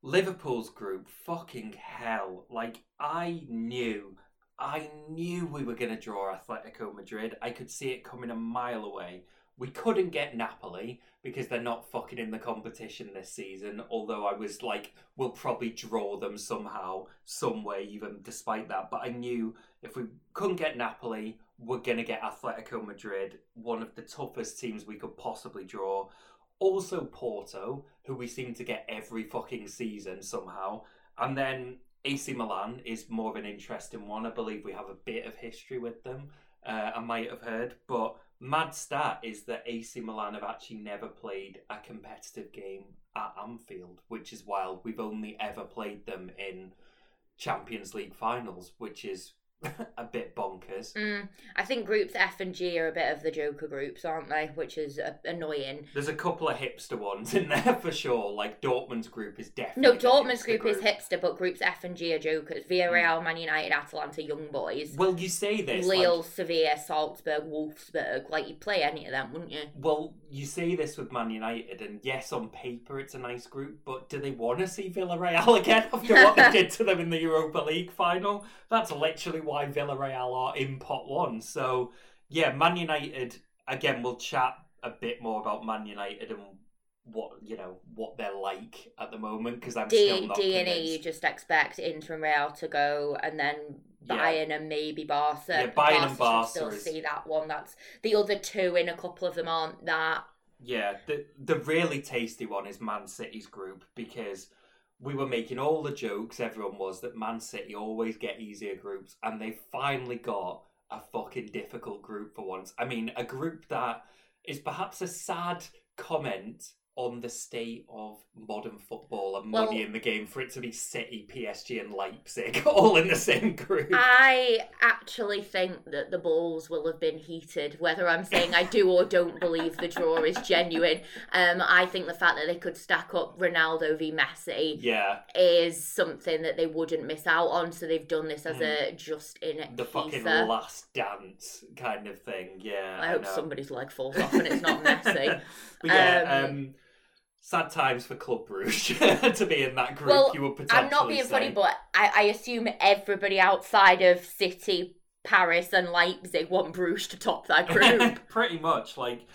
Liverpool's group, fucking hell! Like I knew, I knew we were going to draw Atletico Madrid. I could see it coming a mile away. We couldn't get Napoli because they're not fucking in the competition this season. Although I was like, we'll probably draw them somehow, some way, even despite that. But I knew if we couldn't get Napoli, we're gonna get Atletico Madrid, one of the toughest teams we could possibly draw. Also Porto, who we seem to get every fucking season somehow, and then AC Milan is more of an interesting one. I believe we have a bit of history with them. Uh, I might have heard, but mad stat is that AC Milan have actually never played a competitive game at Anfield, which is wild. We've only ever played them in Champions League finals, which is a bit bonkers. Mm, I think groups F and G are a bit of the Joker groups, aren't they? Which is uh, annoying. There's a couple of hipster ones in there for sure. Like Dortmund's group is No, definitely. the Dortmund's hipster group, is hipster, but groups F and G are Jokers. Villarreal, Man United, Atalanta, Young Boys. Well, you say this. like- Lille, Sevilla, Salzburg, Wolfsburg. Like, you'd play any of them, wouldn't you? Well, you say this with Man United, and yes, on paper it's a nice group, but do they want to see Villarreal again after what they did to them in the Europa League final? That's literally why Villarreal are in pot one. So, yeah, Man United, again, we'll chat a bit more about Man United and what, you know, what they're like at the moment, because I'm still D, not D and E, you just expect Inter and Real to go, and then Yeah. Bayern and maybe Barca. Yeah, Bayern and should Barca still is- see that one. That's the other two in a couple of them aren't that. Yeah, the the really tasty one is Man City's group because we were making all the jokes, everyone was, that Man City always get easier groups, and they finally got a fucking difficult group for once. I mean, a group that is perhaps a sad comment on the state of modern football and Well- money in the game for it to be City, PSG, and Leipzig all in the same group. I actually think that the balls will have been heated. Whether I'm saying I do or don't believe the draw is genuine, um, I think the fact that they could stack up Ronaldo v Messi yeah, is something that they wouldn't miss out on. So they've done this as a just in the fucking last dance kind of thing. Yeah, I hope know. somebody's leg falls off and it's not Messi. yeah, Um, um, sad times for Club Bruges to be in that group. Well, you would potentially I'm not being say. funny, but I, I assume everybody outside of City, Paris, and Leipzig want Bruges to top that group. pretty much like.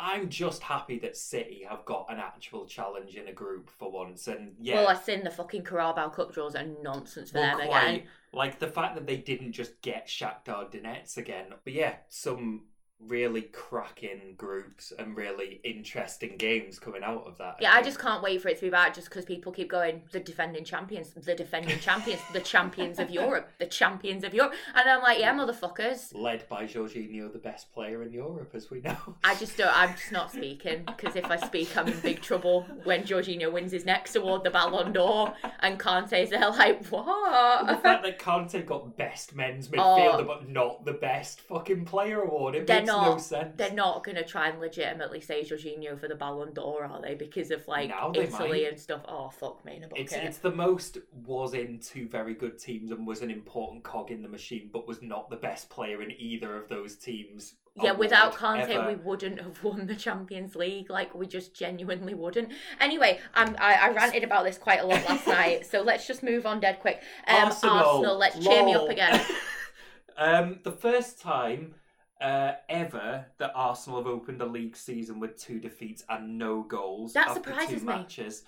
I'm just happy that City have got an actual challenge in a group for once, and yeah, Well, I've seen the fucking Carabao Cup draws are nonsense for well, them quite- again. Like the fact that they didn't just get Shakhtar Donetsk again, but yeah, some really cracking groups and really interesting games coming out of that. Yeah, I just can't wait for it to be back just because people keep going, the defending champions, the defending champions, the champions of Europe, the champions of Europe. And I'm like, yeah, motherfuckers. led by Jorginho, the best player in Europe, as we know. I just don't, I'm just not speaking because if I speak, I'm in big trouble when Jorginho wins his next award, the Ballon d'Or, and Kante's there like, what? the fact that Kante got best men's midfielder Oh. but not the best fucking player award, it They're makes no sense. They're not going to try and legitimately say Jorginho for the Ballon d'Or, are they? Because of like Now Italy and stuff. Oh, fuck me in a bucket. It's it's the most was in two very good teams and was an important cog in the machine, but was not the best player in either of those teams. Yeah, without Kante, ever. we wouldn't have won the Champions League. Like, we just genuinely wouldn't. Anyway, um, I, I ranted about this quite a lot last night, so let's just move on dead quick. Um, Arsenal, let's cheer me up again. um, the first time uh, ever that Arsenal have opened a league season with two defeats and no goals That after surprises two me. matches.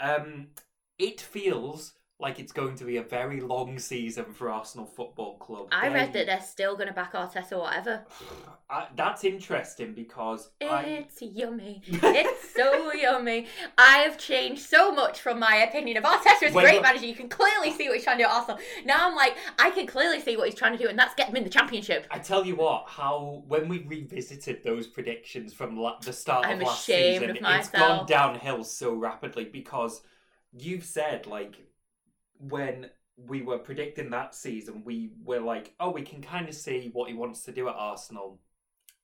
Um, it feels like it's going to be a very long season for Arsenal Football Club. I read that they're still going to back Arteta or whatever. I, that's interesting because I, It's yummy. It's so yummy. I have changed so much from my opinion of Arteta as a great manager. You can clearly see what he's trying to do at Arsenal. Now I'm like, I can clearly see what he's trying to do, and that's get them in the championship. I tell you what, how when we revisited those predictions from la- the start I'm of last season, of it's gone downhill so rapidly because you've said like when we were predicting that season, we were like, oh, we can kind of see what he wants to do at Arsenal.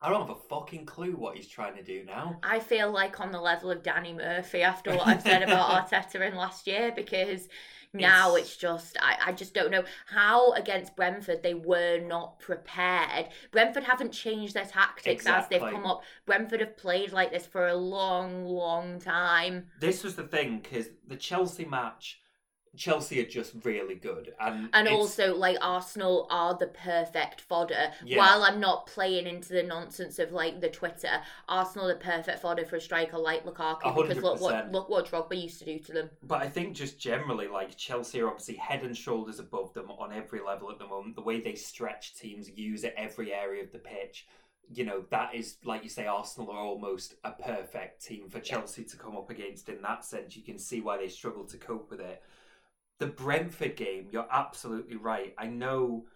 I don't have a fucking clue what he's trying to do now. I feel like on the level of Danny Murphy after what I've said about Arteta in last year because now It's- it's just I, I just don't know how against Brentford they were not prepared. Brentford haven't changed their tactics as they've come up. Brentford have played like this for a long, long time. This was the thing because the Chelsea match, Chelsea are just really good, and And it's- also like Arsenal are the perfect fodder. Yeah. While I'm not playing into the nonsense of like the Twitter, Arsenal are the perfect fodder for a striker like Lukaku A because look what 100%. look what Drogba used to do to them. But I think just generally, like Chelsea are obviously head and shoulders above them on every level at the moment. The way they stretch teams, use at every area of the pitch, you know, that is like you say, Arsenal are almost a perfect team for Chelsea to come up against. In that sense, you can see why they struggle to cope with it. The Brentford game, you're absolutely right. I know.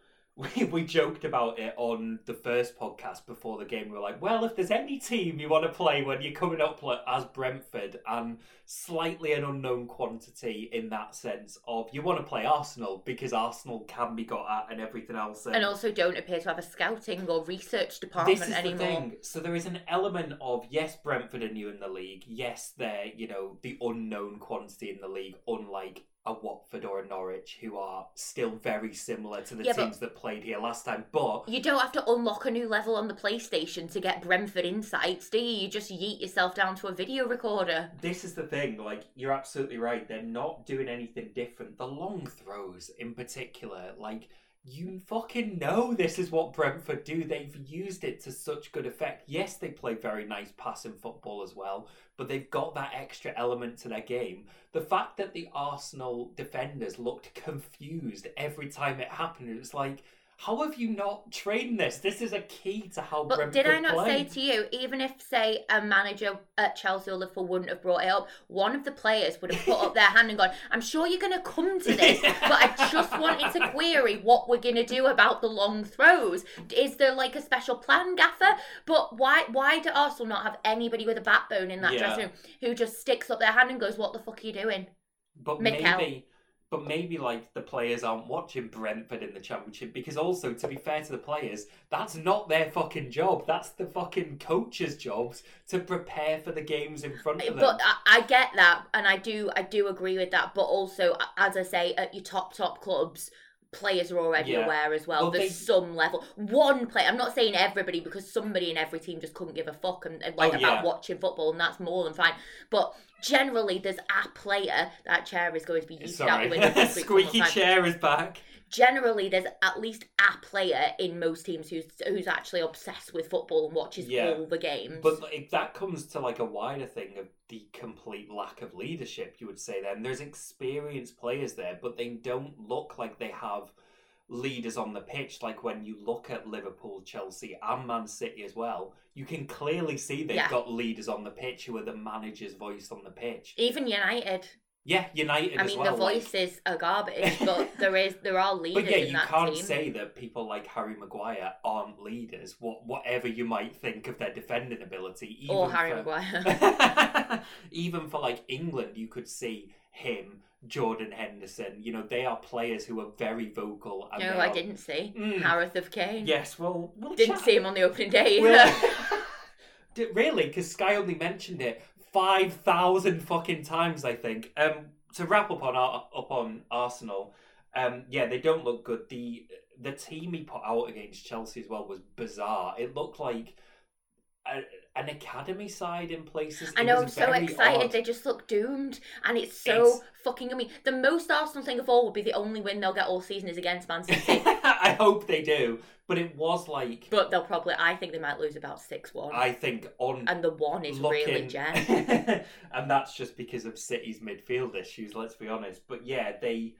We, we joked about it on the first podcast before the game. We were like, well, if there's any team you want to play when you're coming up as Brentford and slightly an unknown quantity in that sense of you want to play Arsenal because Arsenal can be got at and everything else. And also don't appear to have a scouting or research department this is anymore. the thing. So there is an element of yes, Brentford are new in the league. Yes, they're you know the unknown quantity in the league, unlike a Watford or a Norwich, who are still very similar to the Yeah, teams that played here last time. But You don't have to unlock a new level on the PlayStation to get Brentford insights, do you? You just yeet yourself down to a video recorder. this is the thing. Like you're absolutely right. They're not doing anything different. The long throws, in particular, like. You fucking know this is what Brentford do. They've used it to such good effect. Yes, they play very nice passing football as well, but they've got that extra element to their game. The fact that the Arsenal defenders looked confused every time it happened, it was like, how have you not trained this? This is a key to how But Brentford did I not play. say to you, even if, say, a manager at Chelsea or Liverpool wouldn't have brought it up, one of the players would have put up their hand and gone, I'm sure you're going to come to this, but I just wanted to query what we're going to do about the long throws. Is there like a special plan, Gaffer? But why why do Arsenal not have anybody with a backbone in that Yeah. dressing room who just sticks up their hand and goes, What the fuck are you doing? But Mikel. maybe, but maybe like the players aren't watching Brentford in the championship because also, to be fair to the players, that's not their fucking job. That's the fucking coach's jobs to prepare for the games in front of them. But I, I get that, and I do, I do agree with that. But also, as I say, at your top top clubs, players are already Yeah. aware as well. Well, There's they- some level. One player. I'm not saying everybody because somebody in every team just couldn't give a fuck and, and, like Oh, about yeah. watching football, and that's more than fine. But generally, there's a player that chair is going to be used out Sorry, the window this week one more squeaky chair is back. Generally, there's at least a player in most teams who's who's actually obsessed with football and watches Yeah. all the games. But like, that comes to like a wider thing of the complete lack of leadership. You would say then there's experienced players there, but they don't look like they have leaders on the pitch. Like when you look at Liverpool, Chelsea, and Man City as well, you can clearly see they've Yeah. got leaders on the pitch who are the manager's voice on the pitch. Even United. Yeah, United I mean, well. the like- voices are garbage, but there is there are leaders But yeah, you can't team. say that people like Harry Maguire aren't leaders. What whatever you might think of their defending ability, even or Harry for, Maguire. even for like England, you could see him, Jordan Henderson. You know, they are players who are very vocal. And no, I are- didn't see Mm. Harith of Kane. Yes, well, we'll Didn't chat- see him on the opening day we'll- either. Really? Because Sky only mentioned it five thousand fucking times. I think. Um, to wrap up on Ar- up on Arsenal, um, yeah, they don't look good. The the team he put out against Chelsea as well was bizarre. It looked like. A, an academy side in places. I know, I'm so excited. odd. They just look doomed. And it's so It's- fucking. I mean, the most Arsenal thing of all would be the only win they'll get all season is against Man City. I hope they do, but it was like but they'll probably. I think they might lose about 6 1. I think on And the one is really looking, Jen. and that's just because of City's midfield issues. Let's be honest. But yeah, they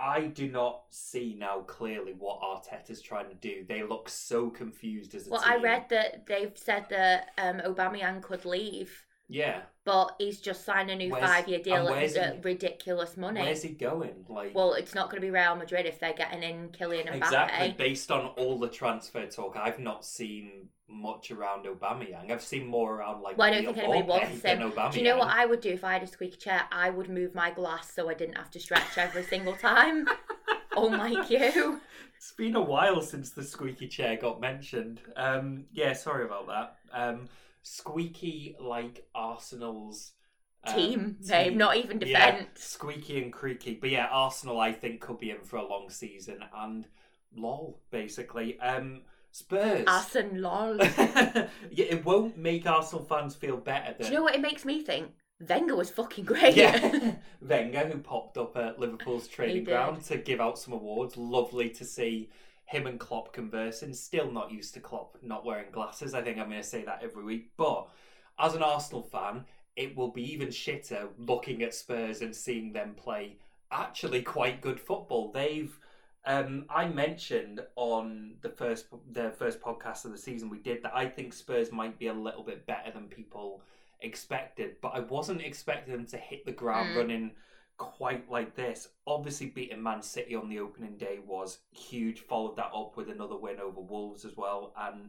I do not see now clearly what Arteta's trying to do. They look so confused as a Well, team. I read that they've said that um, Aubameyang could leave, Yeah, but he's just signed a new Where's- five-year deal at he- ridiculous money. where's he going? Like Well, it's not going to be Real Madrid if they're getting in Kylian Mbappe. exactly based on all the transfer talk, I've not seen much around Aubameyang. I've seen more around like. Well, I don't think anybody wants him. Aubameyang. Do you know what I would do if I had a squeaky chair? I would move my glass so I didn't have to stretch every single time. oh my you. It's been a while since the squeaky chair got mentioned. Um, yeah, sorry about that. Um, squeaky like Arsenal's um, Team, babe, not even Yeah, defence. squeaky and creaky. But yeah, Arsenal I think could be in for a long season and lol basically. Um, Spurs. Arsene lol. yeah, it won't make Arsenal fans feel better Do you know what it makes me think? Wenger was fucking great. yeah, Wenger, who popped up at Liverpool's training ground to give out some awards. Lovely to see him and Klopp conversing. Still not used to Klopp not wearing glasses. I think I'm going to say that every week. But as an Arsenal fan, it will be even shitter looking at Spurs and seeing them play actually quite good football. They've um, I mentioned on the first the first podcast of the season we did that I think Spurs might be a little bit better than people expected, but I wasn't expecting them to hit the ground Mm. running quite like this. Obviously, beating Man City on the opening day was huge. Followed that up with another win over Wolves as well, and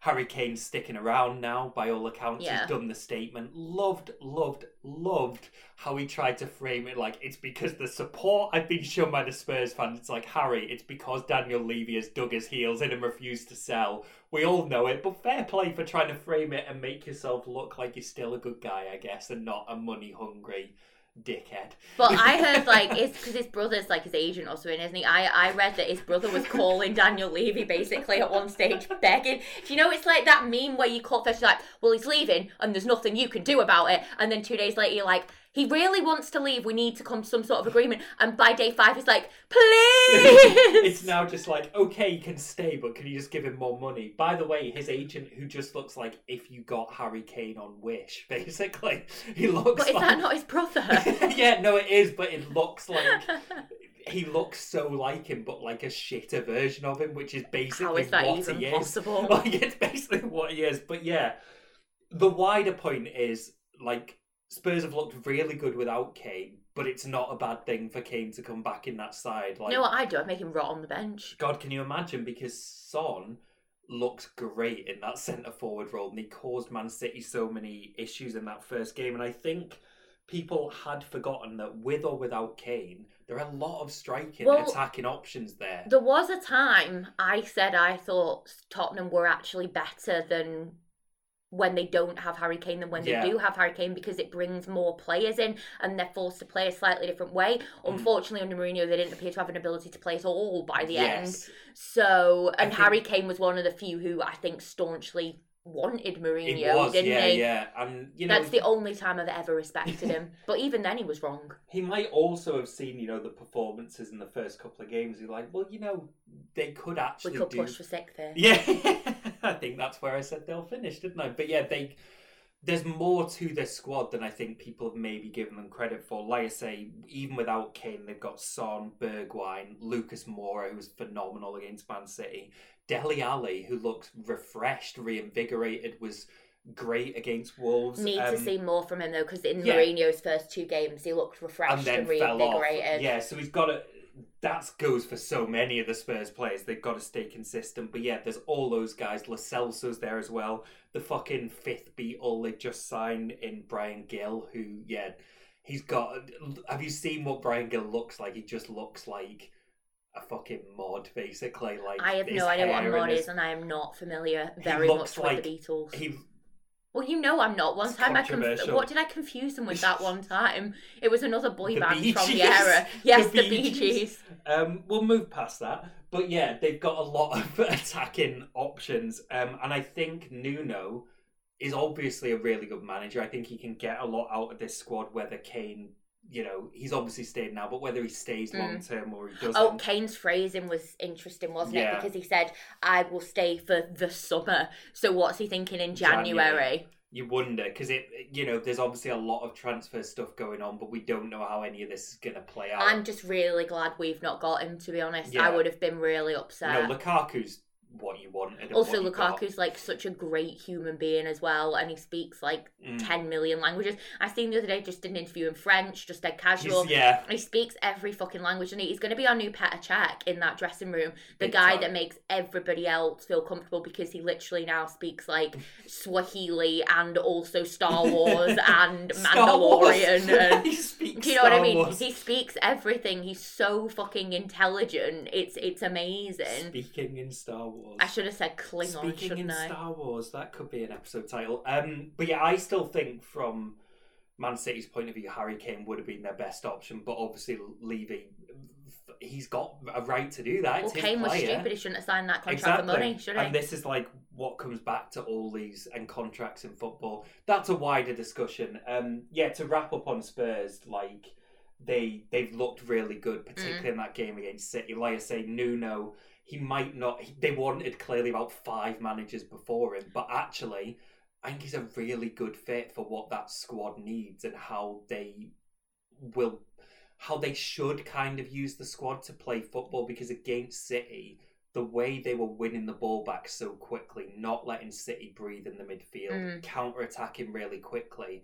Harry Kane's sticking around now. By all accounts, Yeah. he's done the statement. Loved, loved, loved how he tried to frame it like it's because the support I've been shown by the Spurs fans. It's like Harry, it's because Daniel Levy has dug his heels in and refused to sell. We all know it, but fair play for trying to frame it and make yourself look like you're still a good guy, I guess, and not a money hungry dickhead. But I heard like it's because his brother's like his agent or something, isn't he? I I read that his brother was calling Daniel Levy basically at one stage begging. Do you know it's like that meme where you call first you're like, well he's leaving and there's nothing you can do about it, and then two days later you're like, he really wants to leave. We need to come to some sort of agreement. And by day five he's like, please. it's now just like, okay, you can stay, but can you just give him more money? By the way, his agent, who just looks like if you got Harry Kane on Wish, basically, he looks But is like. that not his brother? yeah, no, it is, but it looks like he looks so like him, but like a shitter version of him, which is basically How is that what even he is. possible? Like it's basically what he is. But yeah, the wider point is like Spurs have looked really good without Kane, but it's not a bad thing for Kane to come back in that side. Like, you know what I do? I make him rot on the bench. God, can you imagine? Because Son looks great in that centre forward role, and he caused Man City so many issues in that first game. And I think people had forgotten that with or without Kane, there are a lot of striking, Well, attacking options there. There was a time I said I thought Tottenham were actually better than when they don't have Harry Kane than when Yeah. they do have Harry Kane because it brings more players in and they're forced to play a slightly different way. Mm. Unfortunately, under Mourinho, they didn't appear to have an ability to play at all by the end. So, and think- Harry Kane was one of the few who I think staunchly wanted Mourinho, was. didn't Yeah, he? yeah, and you know That's the only time I've ever respected him. but even then, he was wrong. he might also have seen, you know, the performances in the first couple of games. He's like, well, you know, they could We actually could do push for sixth. Yeah, I think that's where I said they'll finish, didn't I? But yeah, they there's more to this squad than I think people have maybe given them credit for. Like I say, even without Kane, they've got Son, Bergwijn, Lucas Moura, who's phenomenal against Man City, Dele Alli, who looks refreshed, reinvigorated, was great against Wolves. Need to Um, see more from him though, because in yeah. Mourinho's first two games, he looked refreshed and and, reinvigorated. Yeah, so he's got to. That goes for so many of the Spurs players. They've got to stay consistent. But yeah, there's all those guys. Lo Celso's there as well. The fucking fifth Beatle they just signed in Bryan Gil, who yeah, he's got. Have you seen what Bryan Gil looks like? He just looks like a fucking mod, basically. Like I have no idea what a mod his- is, and I am not familiar very much like- with the Beatles. He Well, you know I'm not. One It's time I conf- controversial. what did I confuse them with that one time? It was another boy The band Bee from the Gees. era. Yes, The Bee. Gees. Um, we'll move past that. But yeah, they've got a lot of attacking options. Um, and I think Nuno is obviously a really good manager. I think he can get a lot out of this squad, whether Kane, you know, he's obviously stayed now, but whether he stays Mm. long term or he doesn't. Oh, Kane's phrasing was interesting, wasn't Yeah. it? Because he said, "I will stay for the summer." So what's he thinking in January? January. you wonder because it, you know, there's obviously a lot of transfer stuff going on, but we don't know how any of this is going to play out. I'm just really glad we've not got him. To be honest, Yeah. I would have been really upset. No, Lukaku's what you wanted. also, you got. Like such a great human being as well, and he speaks like Mm. 10 million languages. I seen the other day just did an interview in French, just dead He's- casual. yeah, He speaks every fucking language, and he's going to be our new Petr Cech in that dressing room. The Big guy time. that makes everybody else feel comfortable because he literally now speaks like Swahili and also Star Wars and Star Wars. Mandalorian. And, he speaks do you know what I mean? Wars. He speaks everything. He's so fucking intelligent. It's it's amazing. Speaking in Star Wars. I should have said Klingon, Speaking in I? Star Wars, that could be an episode title. Um, but yeah, I still think from Man City's point of view, Harry Kane would have been their best option. But obviously, Levy, he's got a right to do that. Well, It's Kane was stupid. He shouldn't have signed that contract Exactly. for money, should he? and this is like what comes back to all these and contracts in football. That's a wider discussion. Um, yeah, to wrap up on Spurs, like they they've looked really good, particularly in that game against City. Like I say, Nuno, he might not. He, they wanted clearly about five managers before him, but actually, I think he's a really good fit for what that squad needs and how they will. How they should kind of use the squad to play football because against City, the way they were winning the ball back so quickly, not letting City breathe in the midfield, Mm. counter attacking really quickly,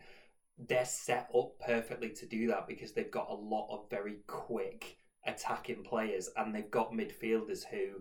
they're set up perfectly to do that because they've got a lot of very quick attacking players and they've got midfielders who,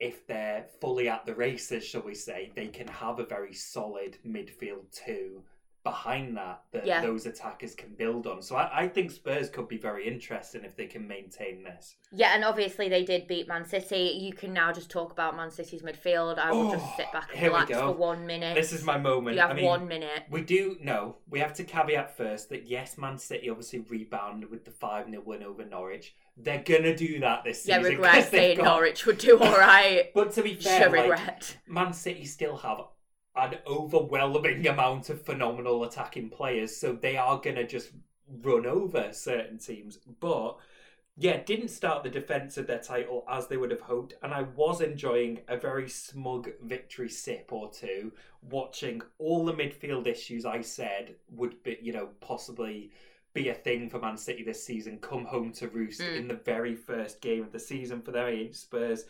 if they're fully at the races, shall we say, they can have a very solid midfield too. Behind that, that Yeah. those attackers can build on. So I, I think Spurs could be very interesting if they can maintain this. Yeah, and obviously they did beat Man City. You can now just talk about Man City's midfield. I will Oh, just sit oh, back and relax for one minute. This is my moment. You have I mean, one minute. We do know, we have to caveat first that yes, Man City obviously rebounded with the 5 0 win over Norwich. They're going to do that this Yeah, season. regret 'cause they've saying got- Norwich would do all right. But to be fair, Sure, like, regret. Man City still have an overwhelming amount of phenomenal attacking players, so they are going to just run over certain teams. But yeah, didn't start the defence of their title as they would have hoped, and I was enjoying a very smug victory sip or two, watching all the midfield issues I said would be, you know, possibly be a thing for Man City this season come home to roost Mm. in the very first game of the season for them against Spurs.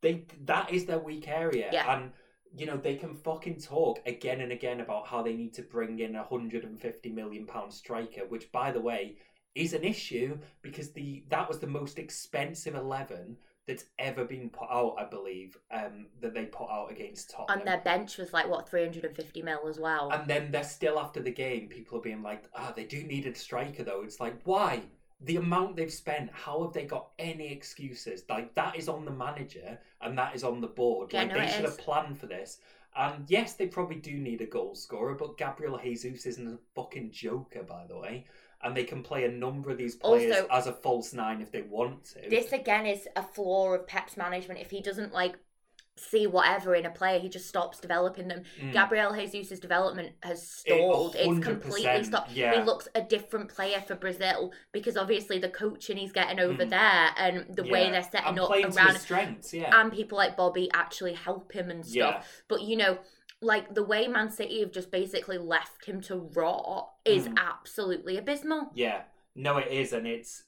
They that is their weak area, Yeah. and you know they can fucking talk again and again about how they need to bring in a hundred and fifty million pound striker, which by the way is an issue because the that was the most expensive eleven that's ever been put out, I believe, um, that they put out against Tottenham. And their bench was like, what, 350 mil as well. And then they're still after the game. People are being like, "Ah, they do need a striker though." It's like, why? The amount they've spent, how have they got any excuses? Like that is on the manager and that is on the board. Yeah, like no, they should is. have planned for this. And yes, they probably do need a goal scorer, but Gabriel Jesus isn't a fucking joker, by the way. And they can play a number of these players Also- as a false nine if they want to. this again is a flaw of Pep's management. If he doesn't like see whatever in a player, he just stops developing them. Mm. Gabriel Jesus' development has It- stalled. it's completely stopped. yeah. He looks a different player for Brazil because obviously the coaching he's getting over Mm. there and the way they're setting and up around strengths, yeah. and people like Bobby actually help him and stuff. Yeah. But you know, like the way Man City have just basically left him to rot is Mm. absolutely abysmal. Yeah, no, it is, and it's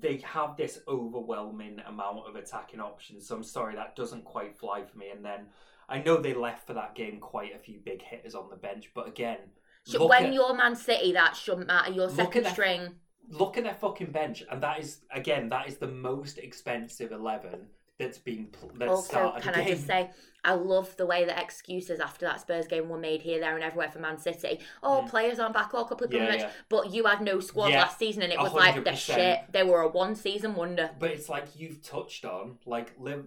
they have this overwhelming amount of attacking options. So I'm sorry that doesn't quite fly for me. And then I know they left for that game quite a few big hitters on the bench, but again, look when at, you're Man City, that shouldn't matter. Look second string. look at their fucking bench, and that is again that is the most expensive eleven that's been pl- that's Also, started can I just say, I love the way that excuses after that Spurs game were made here, there, and everywhere for Man City. Oh, Mm. players aren't back, or a couple of people Yeah, the yeah. But you had no squad Yeah, last season, and it was like they're 100%. shit. They were a one season wonder. But it's like you've touched on, like Liv-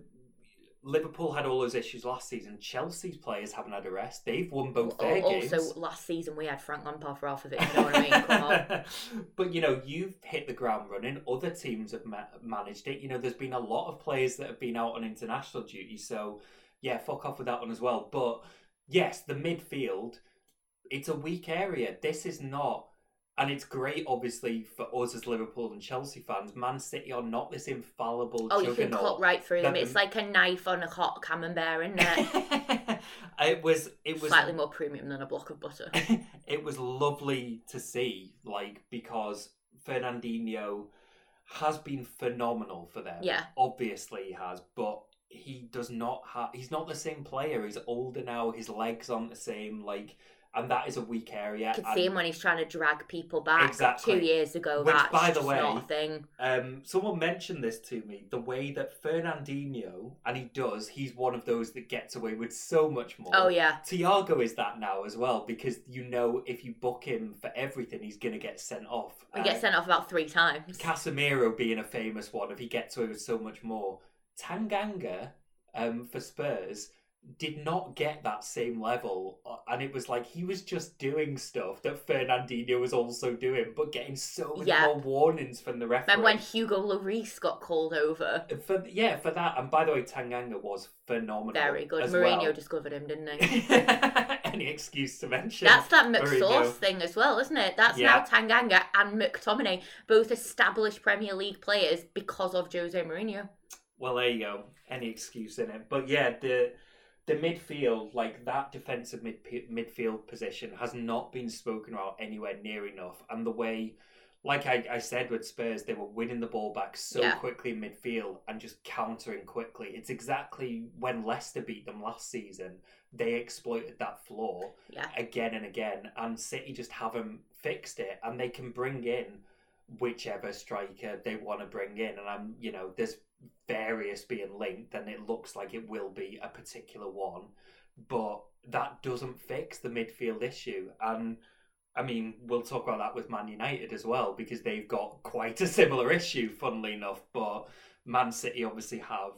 Liverpool had all those issues last season. Chelsea's players haven't had a rest. They've won both their Al- games. Also, last season we had Frank Lampard for half of it. You know what I mean? Come on. but you know, you've hit the ground running. Other teams have ma- managed it. You know, there's been a lot of players that have been out on international duty. So, yeah, fuck off with that one as well. But yes, the midfield, it's a weak area. This is not and it's great, obviously, for us as Liverpool and Chelsea fans. Man City are not this infallible Oh, you can cut right through them. It's like a knife on a hot camembert, isn't it? it was it was Slightly more premium than a block of butter. it was lovely to see, like because Fernandinho has been phenomenal for them. Yeah. obviously he has, but he does not have. He's not the same player. He's older now. His legs aren't the same. Like, and that is a weak area. You can and- see him when he's trying to drag people back Exactly. two years ago. Which, That's by the way, not a thing. Um, someone mentioned this to me. The way that Fernandinho, and he does, he's one of those that gets away with so much more. Oh yeah, Thiago is that now as well because you know if you book him for everything, he's going to get sent off. he Uh, gets sent off about three times. Casemiro being a famous one, if he gets away with so much more. Tanganga um, for Spurs did not get that same level, uh, and it was like he was just doing stuff that Fernandinho was also doing, but getting so many Yeah. more warnings from the referee. And when Hugo Lloris got called over, for yeah, for that, and by the way, Tanganga was phenomenal. very good. as Mourinho well. discovered him, didn't he? Any excuse to mention That's that. McSauce thing as well, isn't it? That's Yeah. now Tanganga and McTominay, both established Premier League players because of Jose Mourinho. Well, there you go. Any excuse in it, but yeah, the the midfield, like that defensive mid midfield position, has not been spoken about anywhere near enough. And the way, like I, I said with Spurs, they were winning the ball back so Yeah. quickly in midfield and just countering quickly. It's exactly when Leicester beat them last season. They exploited that flaw Yeah. again and again, and City just haven't fixed it. And they can bring in whichever striker they want to bring in, and I'm, you know, there's various being linked, then it looks like it will be a particular one, but that doesn't fix the midfield issue. And I mean, we'll talk about that with Man United as well because they've got quite a similar issue, funnily enough. But Man City obviously have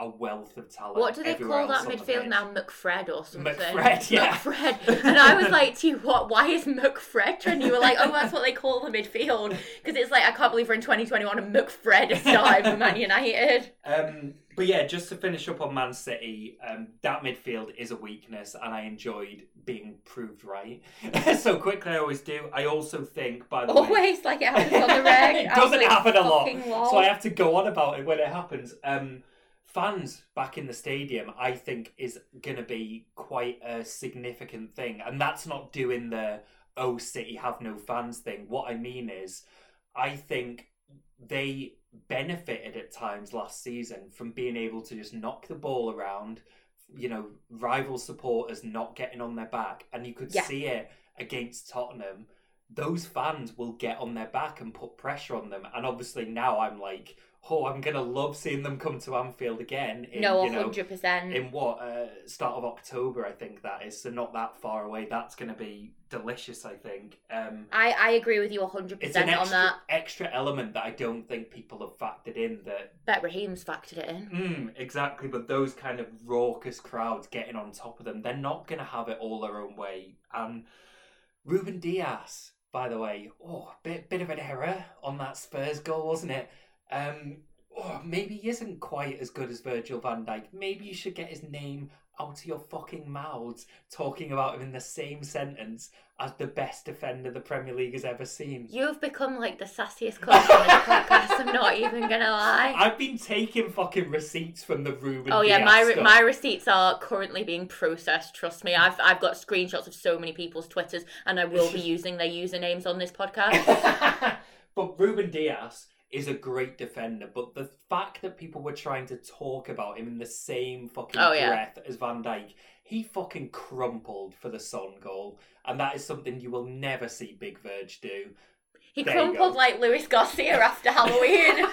a wealth of talent. What do they call that midfield now? McFred or something? McFred, yeah. McFred. And I was like to you, what? Why is McFred? And you were like, oh, that's what they call the midfield. Because it's like, I can't believe we're in 2021 and McFred is starting for Man United. Um, but yeah, just to finish up on Man City, um, that midfield is a weakness, and I enjoyed being proved right. so quickly, I always do. I also think, by the way, Always, like it happens on the reg. it doesn't happen a lot, lol. so I have to go on about it when it happens. Um, fans back in the stadium, I think, is going to be quite a significant thing, and that's not doing the "oh City have no fans" thing. What I mean is, I think they benefited at times last season from being able to just knock the ball around. You know, rival supporters not getting on their back, and you could Yeah. see it against Tottenham those fans will get on their back and put pressure on them. And obviously now I'm like, oh, I'm gonna love seeing them come to Anfield again. In, no, you know, 100%. in what uh, start of October, I think that is. So not that far away. That's gonna be delicious. I think. Um, I, I agree with you 100% it's an on that. extra element that I don't think people have factored in. That Bet Raheem's factored it in. mm, exactly, but those kind of raucous crowds getting on top of them, they're not gonna have it all their own way. And Ruben Dias, by the way, oh, bit bit of an error on that Spurs goal, wasn't it? Um, oh, maybe he isn't quite as good as Virgil van Dijk. Maybe you should get his name out of your fucking mouths, talking about him in the same sentence as the best defender the Premier League has ever seen. You've become like the sassiest coach on this podcast. I'm not even gonna lie. I've been taking fucking receipts from the Ruben. Oh yeah, Dias my stuff. my receipts are currently being processed. Trust me, I've I've got screenshots of so many people's twitters, and I will be using their usernames on this podcast. but Ruben Dias is a great defender. But the fact that people were trying to talk about him in the same fucking Oh, yeah. breath as Van Dijk, he fucking crumpled for the Son goal, and that is something you will never see Big Verge do. He There crumpled like Luis Garcia after Halloween.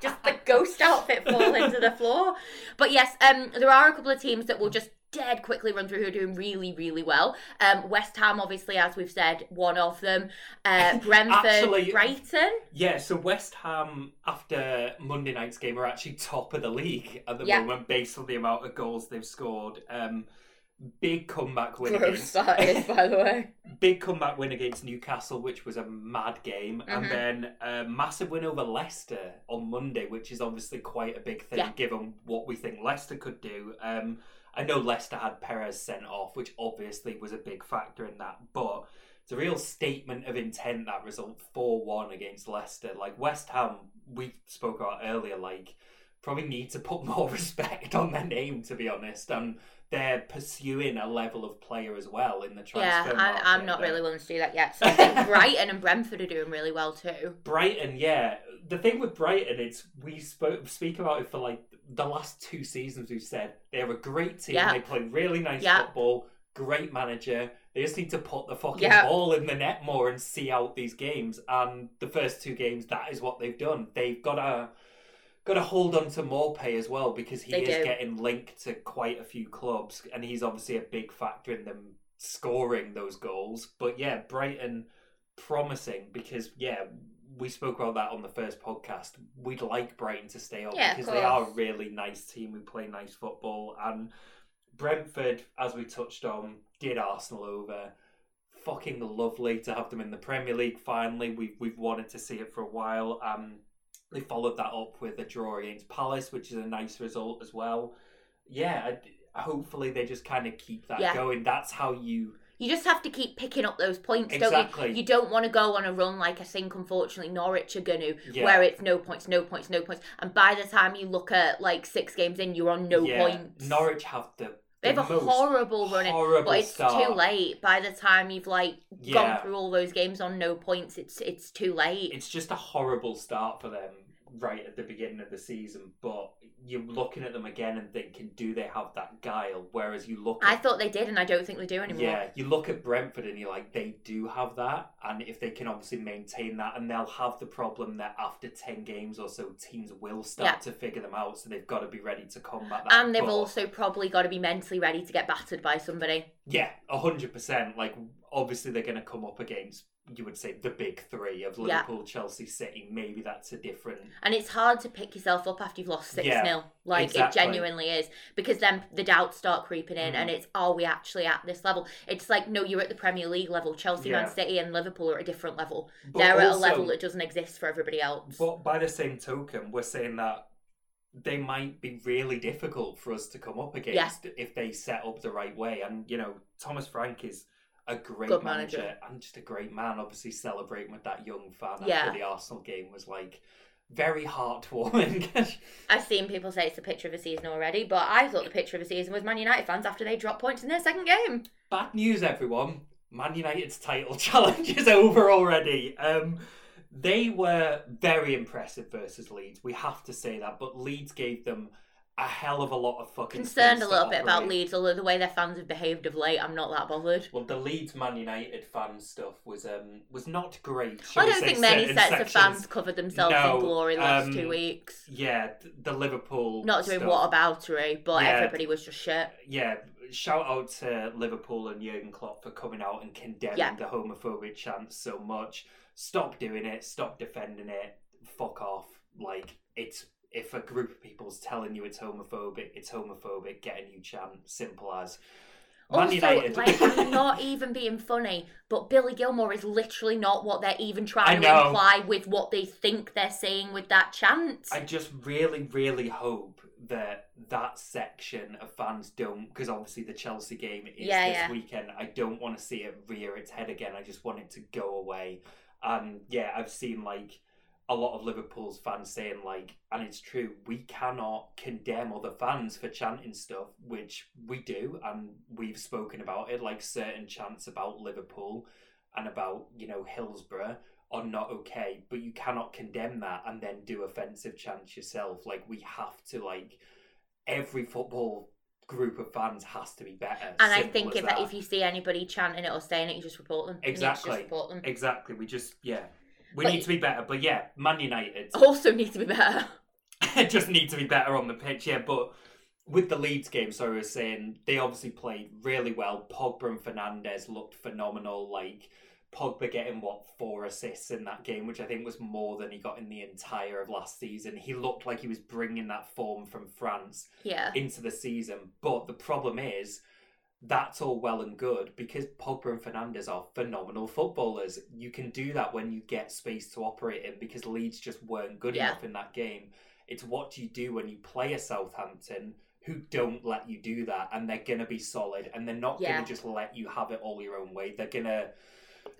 just the ghost outfit fall into the floor. But yes, um, there are a couple of teams that will just dead quickly run through who are doing really, really well. Um, West Ham, obviously, as we've said, one of them. Uh, Brentford, Actually- Brighton. Yeah, so West Ham after Monday night's game are actually top of the league at the Yeah. moment based on the amount of goals they've scored. Um, big comeback win Gross against that is, by the way. big comeback win against Newcastle, which was a mad game, Mhm. and then a massive win over Leicester on Monday, which is obviously quite a big thing Yeah. given what we think Leicester could do. Um, I know Leicester had Perez sent off, which obviously was a big factor in that, but it's a real statement of intent that result 4-1 against Leicester. Like West Ham, we spoke about earlier, like probably need to put more respect on their name to be honest. And they're pursuing a level of player as well in the Yeah, transfer I'm, market. I'm not really willing to do that yet. So I think Brighton and Brentford are doing really well too. Brighton, yeah. The thing with Brighton, it's we spoke speak about it for like the last two seasons. We've said they're a great team. Yeah. They play really nice Yeah. football. Great manager. They just need to put the fucking Yeah. ball in the net more and see out these games. And the first two games, that is what they've done. They've got to got to hold on to Maupay as well because he They is do. getting linked to quite a few clubs, and he's obviously a big factor in them scoring those goals. But yeah, Brighton promising because yeah, we spoke about that on the first podcast. We'd like Brighton to stay up Yeah, because they are a really nice team who play nice football. And Brentford, as we touched on, did Arsenal over. Fucking lovely to have them in the Premier League. Finally, we've we've wanted to see it for a while. Um, they followed that up with a draw against Palace, which is a nice result as well. Yeah, I, hopefully they just kind of keep that Yeah. going. That's how you You just have to keep picking up those points, don't you? You don't want to go on a run like I think, unfortunately, Norwich are going to, Yeah. where it's no points, no points, no points. And by the time you look at like six games in, you're on no yeah, points. Norwich have the, They have a horrible run horrible but it's start. too late. By the time you've like Yeah. gone through all those games on no points, it's it's too late. It's just a horrible start for them right at the beginning of the season. But you're looking at them again and thinking, do they have that guile? Whereas you look, I thought they did, and I don't think they do anymore. yeah, you look at Brentford and you're like, they do have that, and if they can obviously maintain that, and they'll have the problem that after ten games or so, teams will start Yeah. to figure them out, so they've got to be ready to combat that. And they've But- also probably got to be mentally ready to get battered by somebody. Yeah, hundred percent. Like obviously they're going to come up against you would say the big three of Yeah. Liverpool, Chelsea, City. Maybe that's a different. And it's hard to pick yourself up after you've lost 6 Yeah, 0. Like, exactly. it genuinely is. Because then the doubts start creeping in, Mhm. and it's, are we actually at this level? It's like, no, you're at the Premier League level. Chelsea, Yeah. Man City, and Liverpool are at a different level. But They're at a level that doesn't exist for everybody else. But by the same token, we're saying that they might be really difficult for us to come up against if they set up the right way. And you know, Thomas Frank is a great manager, manager. and just a great man. Obviously, celebrating with that young fan Yeah. after the Arsenal game was like very heartwarming. I've seen people say it's the picture of the season already, but I thought the picture of the season was Man United fans after they dropped points in their second game. Bad news, everyone. Man United's title challenge is over already. Um, they were very impressive versus Leeds. We have to say that, but Leeds gave them a hell of a lot of fucking. Concerned a little bit about. Leeds, although the way their fans have behaved of late, I'm not that bothered. Well, the Leeds Man United fan stuff was um was not great. shall I we don't say, think many certain sets of fans covered themselves No, in glory the last um, two weeks. Yeah, th- the Liverpool. Not doing stuff. what aboutery, but Yeah. everybody was just shit. yeah, shout out to Liverpool and Jurgen Klopp for coming out and condemning Yeah. the homophobic chants so much. Stop doing it. Stop defending it. Fuck off. Like it's if a group of people's telling you it's homophobic, it's homophobic. Get a new chant. Simple as. Man also, United. like, I'm not even being funny, but Billy Gilmour is literally not what they're even trying to imply with what they think they're saying with that chant. I just really, really hope that that section of fans don't, because obviously the Chelsea game is Yeah, this yeah. weekend. I don't want to see it rear its head again. I just want it to go away. And yeah, I've seen like a lot of Liverpool's fans saying like, and it's true, we cannot condemn other fans for chanting stuff, which we do, and we've spoken about it, like certain chants about Liverpool and about you know Hillsborough are not okay, but you cannot condemn that and then do offensive chants yourself. Like we have to like every football group of fans has to be better. and I think if that. if you see anybody chanting it or saying it, you just report them. Exactly. just report them. exactly, we just yeah, we But need to be better. But yeah, Man United Also need to be better. just need to be better on the pitch. Yeah, but. With the Leeds game, so I was saying they obviously played really well. Pogba and Fernandes looked phenomenal. Like Pogba getting what four assists in that game, which I think was more than he got in the entire of last season. He looked like he was bringing that form from France Yeah. into the season. But the problem is that's all well and good because Pogba and Fernandes are phenomenal footballers. You can do that when you get space to operate in because Leeds just weren't good Yeah. enough in that game. It's what you do when you play a Southampton who don't let you do that and they're gonna be solid and they're not Yeah. gonna just let you have it all your own way. They're gonna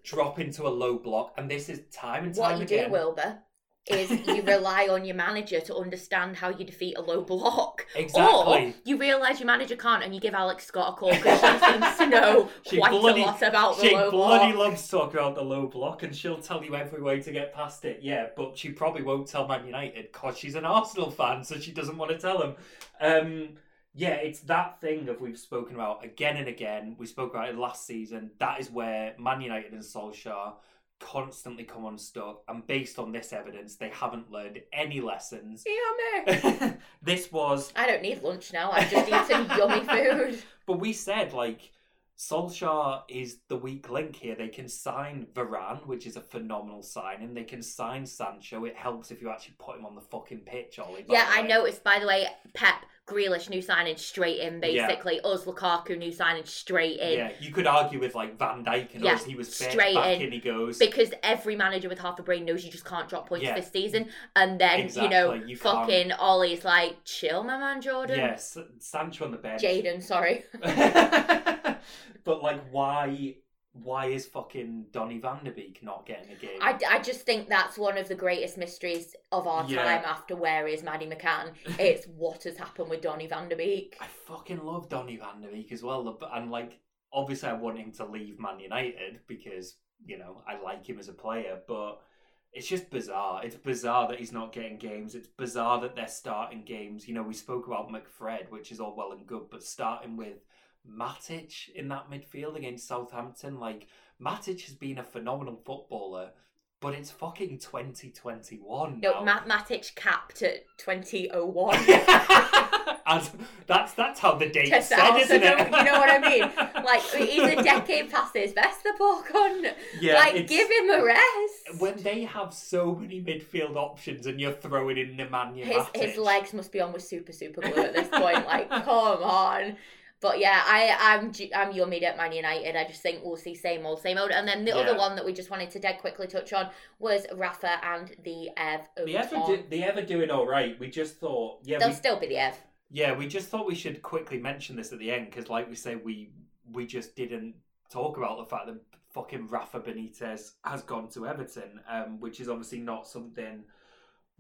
drop into a low block, and this is time and time again. What you do, Wilbur, is you rely on your manager to understand how you defeat a low block. Exactly. Or you realise your manager can't and you give Alex Scott a call because she seems to know She quite bloody- a lot about the low block. She bloody loves talking about the low block, and she'll tell you every way to get past it. Yeah, but she probably won't tell Man United because she's an Arsenal fan, so she doesn't want to tell them. Um, yeah, it's that thing of we've spoken about again and again. We spoke about it last season. That is where Man United and Solskjaer constantly come unstuck, and based on this evidence, they haven't learned any lessons. Yeah, me. this was I don't need lunch now. I've just eaten yummy food. But we said like Solskjaer is the weak link here. They can sign Varane, which is a phenomenal signing. They can sign Sancho. It helps if you actually put him on the fucking pitch, Ole. Yeah, I noticed, by the way, Pep, Grealish, new signing straight in, Yeah. basically. Us, Lukaku, new signing straight in. Yeah, you could argue with like Van Dijk and Yeah, us. He was straight back in. in. he goes. Because every manager with half a brain knows you just can't drop points Yeah. this season. And then, you know, you fucking Ole's like, chill, my man, Jordan. Yes, Sancho on the bench. Jadon, sorry. but like, why? Why is fucking Donny Van de Beek not getting a game? I, I just think that's one of the greatest mysteries of our Yeah. time after Where is Maddie McCann. It's what has happened with Donny van der Beek. I fucking love Donny Van de Beek as well. And like, obviously, I want him to leave Man United because you know I like him as a player. But it's just bizarre. It's bizarre that he's not getting games. It's bizarre that they're starting games. You know, we spoke about McFred, which is all well and good, but starting with Matic in that midfield against Southampton, like Matic has been a phenomenal footballer. But it's fucking 2021 No, now. Matic capped at 2001. and that's that's how the date said, out, isn't it? you know what I mean? Like, he's a decade past his best, the poor cunt. yeah, like, give him a rest. when they have so many midfield options and you're throwing in Nemanja his his legs must be on with super super glue at this point. Like, come on. But yeah, I I'm I'm your yummied at Man United. I just think we'll see same old same old. And then the other one that we just wanted to dead quickly touch on was Rafa and the Ev. the ever Oton. do, the ever doing all right. We just thought, yeah, They'll we, still be the Ev. yeah, we just thought we should quickly mention this at the end because, like we say, we we just didn't talk about the fact that fucking Rafa Benitez has gone to Everton, um, which is obviously not something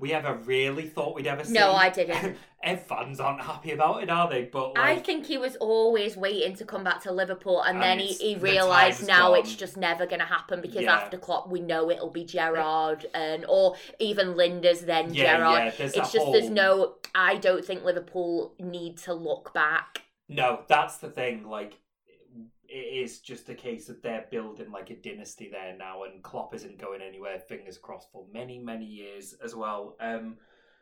we ever really thought we'd ever see. No, I didn't. Ev fans aren't happy about it, are they? But I think he was always waiting to come back to Liverpool, and, And then he, he realised now gone. it's just never going to happen because Yeah. after Klopp we know it'll be Gerrard and or even Lijnders then yeah, Gerrard. yeah, It's just there's no. I don't think Liverpool need to look back. No, that's the thing. Like, it is just a case that they're building like a dynasty there now, and Klopp isn't going anywhere. Fingers crossed for many, many years as well. Um,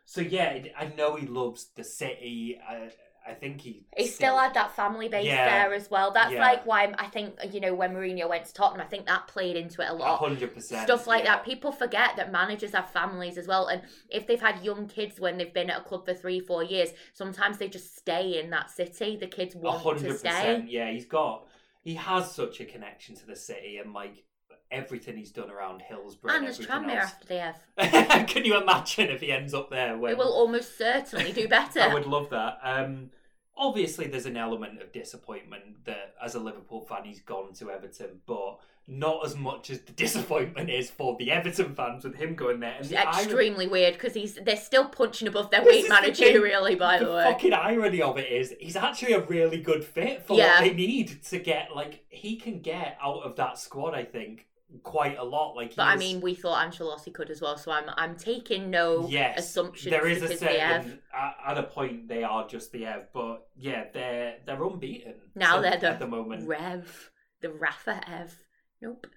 so yeah, I know he loves the city. I, I think he He still had that family base Yeah. there as well. That's Yeah. like why I think you know when Mourinho went to Tottenham, I think that played into it a lot. hundred percent Stuff like that. People forget that managers have families as well, and if they've had young kids when they've been at a club for three, four years, sometimes they just stay in that city. The kids want to hundred stay. Yeah, he's got he has such a connection to the city, and like everything he's done around Hillsborough And and, there's after the F. Can you imagine if he ends up there? When It will almost certainly do better. I would love that. Um, obviously, there's an element of disappointment that, as a Liverpool fan, he's gone to Everton, but not as much as the disappointment is for the Everton fans with him going there. And It's the irony- extremely weird because he's they're still punching above their This weight is the managerially. By the, way. the way, fucking irony of it is he's actually a really good fit for Yeah. what they need to get. Like he can get out of that squad, I think, quite a lot. Like, but I mean, we thought Ancelotti could as well, so I'm I'm taking no yes, assumptions there is a because they have. certain at, at a point they are just the Ev, but yeah, they're they're unbeaten Now so- they're the at the moment. Rev, the Rafa Ev. Nope.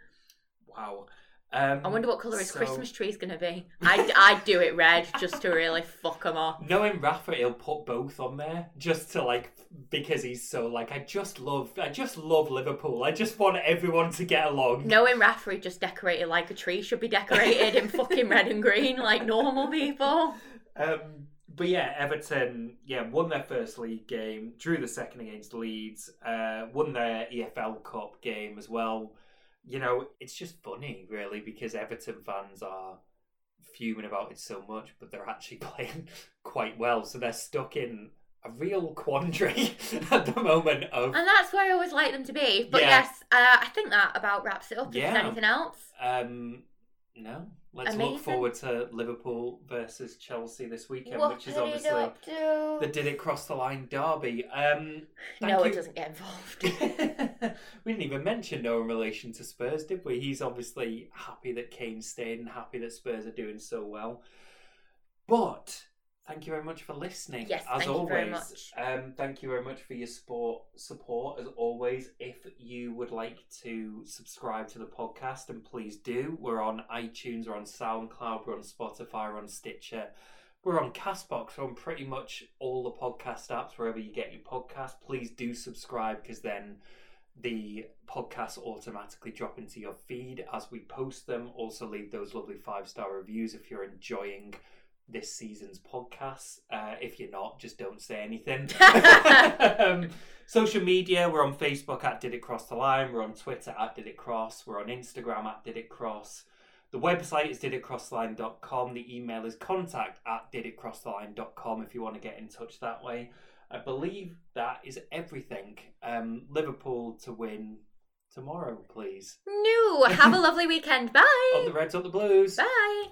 Wow. Um, I wonder what colour his so- Christmas is gonna be. I'd, I'd do it red just to really fuck him off. Knowing Rafa, he'll put both on there just to like because he's so like I just love I just love Liverpool. I just want everyone to get along. Knowing Rafa he just decorated like a tree should be decorated in fucking red and green like normal people. Um, but yeah, Everton, yeah, won their first league game, drew the second against Leeds, uh, won their EFL Cup game as well. You know, it's just funny, really, because Everton fans are fuming about it so much, but they're actually playing quite well. So they're stuck in a real quandary at the moment of And that's where I always like them to be. But Yeah. yes, uh, I think that about wraps it up. If Yeah. there's anything else. um no. Let's look forward to Liverpool versus Chelsea this weekend, what which is obviously the did it cross the line derby. Um no, you. it doesn't get involved. we didn't even mention no in relation to Spurs, did we? He's obviously happy that Kane's stayed and happy that Spurs are doing so well. But thank you very much for listening. Yes, as thank you always. very much. Um, thank you very much for your support. Support as always. If you would like to subscribe to the podcast, and please do. We're on iTunes, we're on SoundCloud, we're on Spotify, we're on Stitcher. We're on Castbox, we're on pretty much all the podcast apps, wherever you get your podcast. Please do subscribe because then the podcasts automatically drop into your feed as we post them. Also, leave those lovely five star reviews if you're enjoying this season's podcast. Uh, if you're not, just don't say anything. um, social media, we're on Facebook at Did It Cross the Line. We're on Twitter at Did It Cross. We're on Instagram at Did It Cross. The website is diditcrosstheline.com. The email is contact at diditcrosstheline.com if you want to get in touch that way. I believe that is everything. Um, Liverpool to win tomorrow, please. no, have a lovely weekend. Bye. Up the Reds, up the Blues. Bye.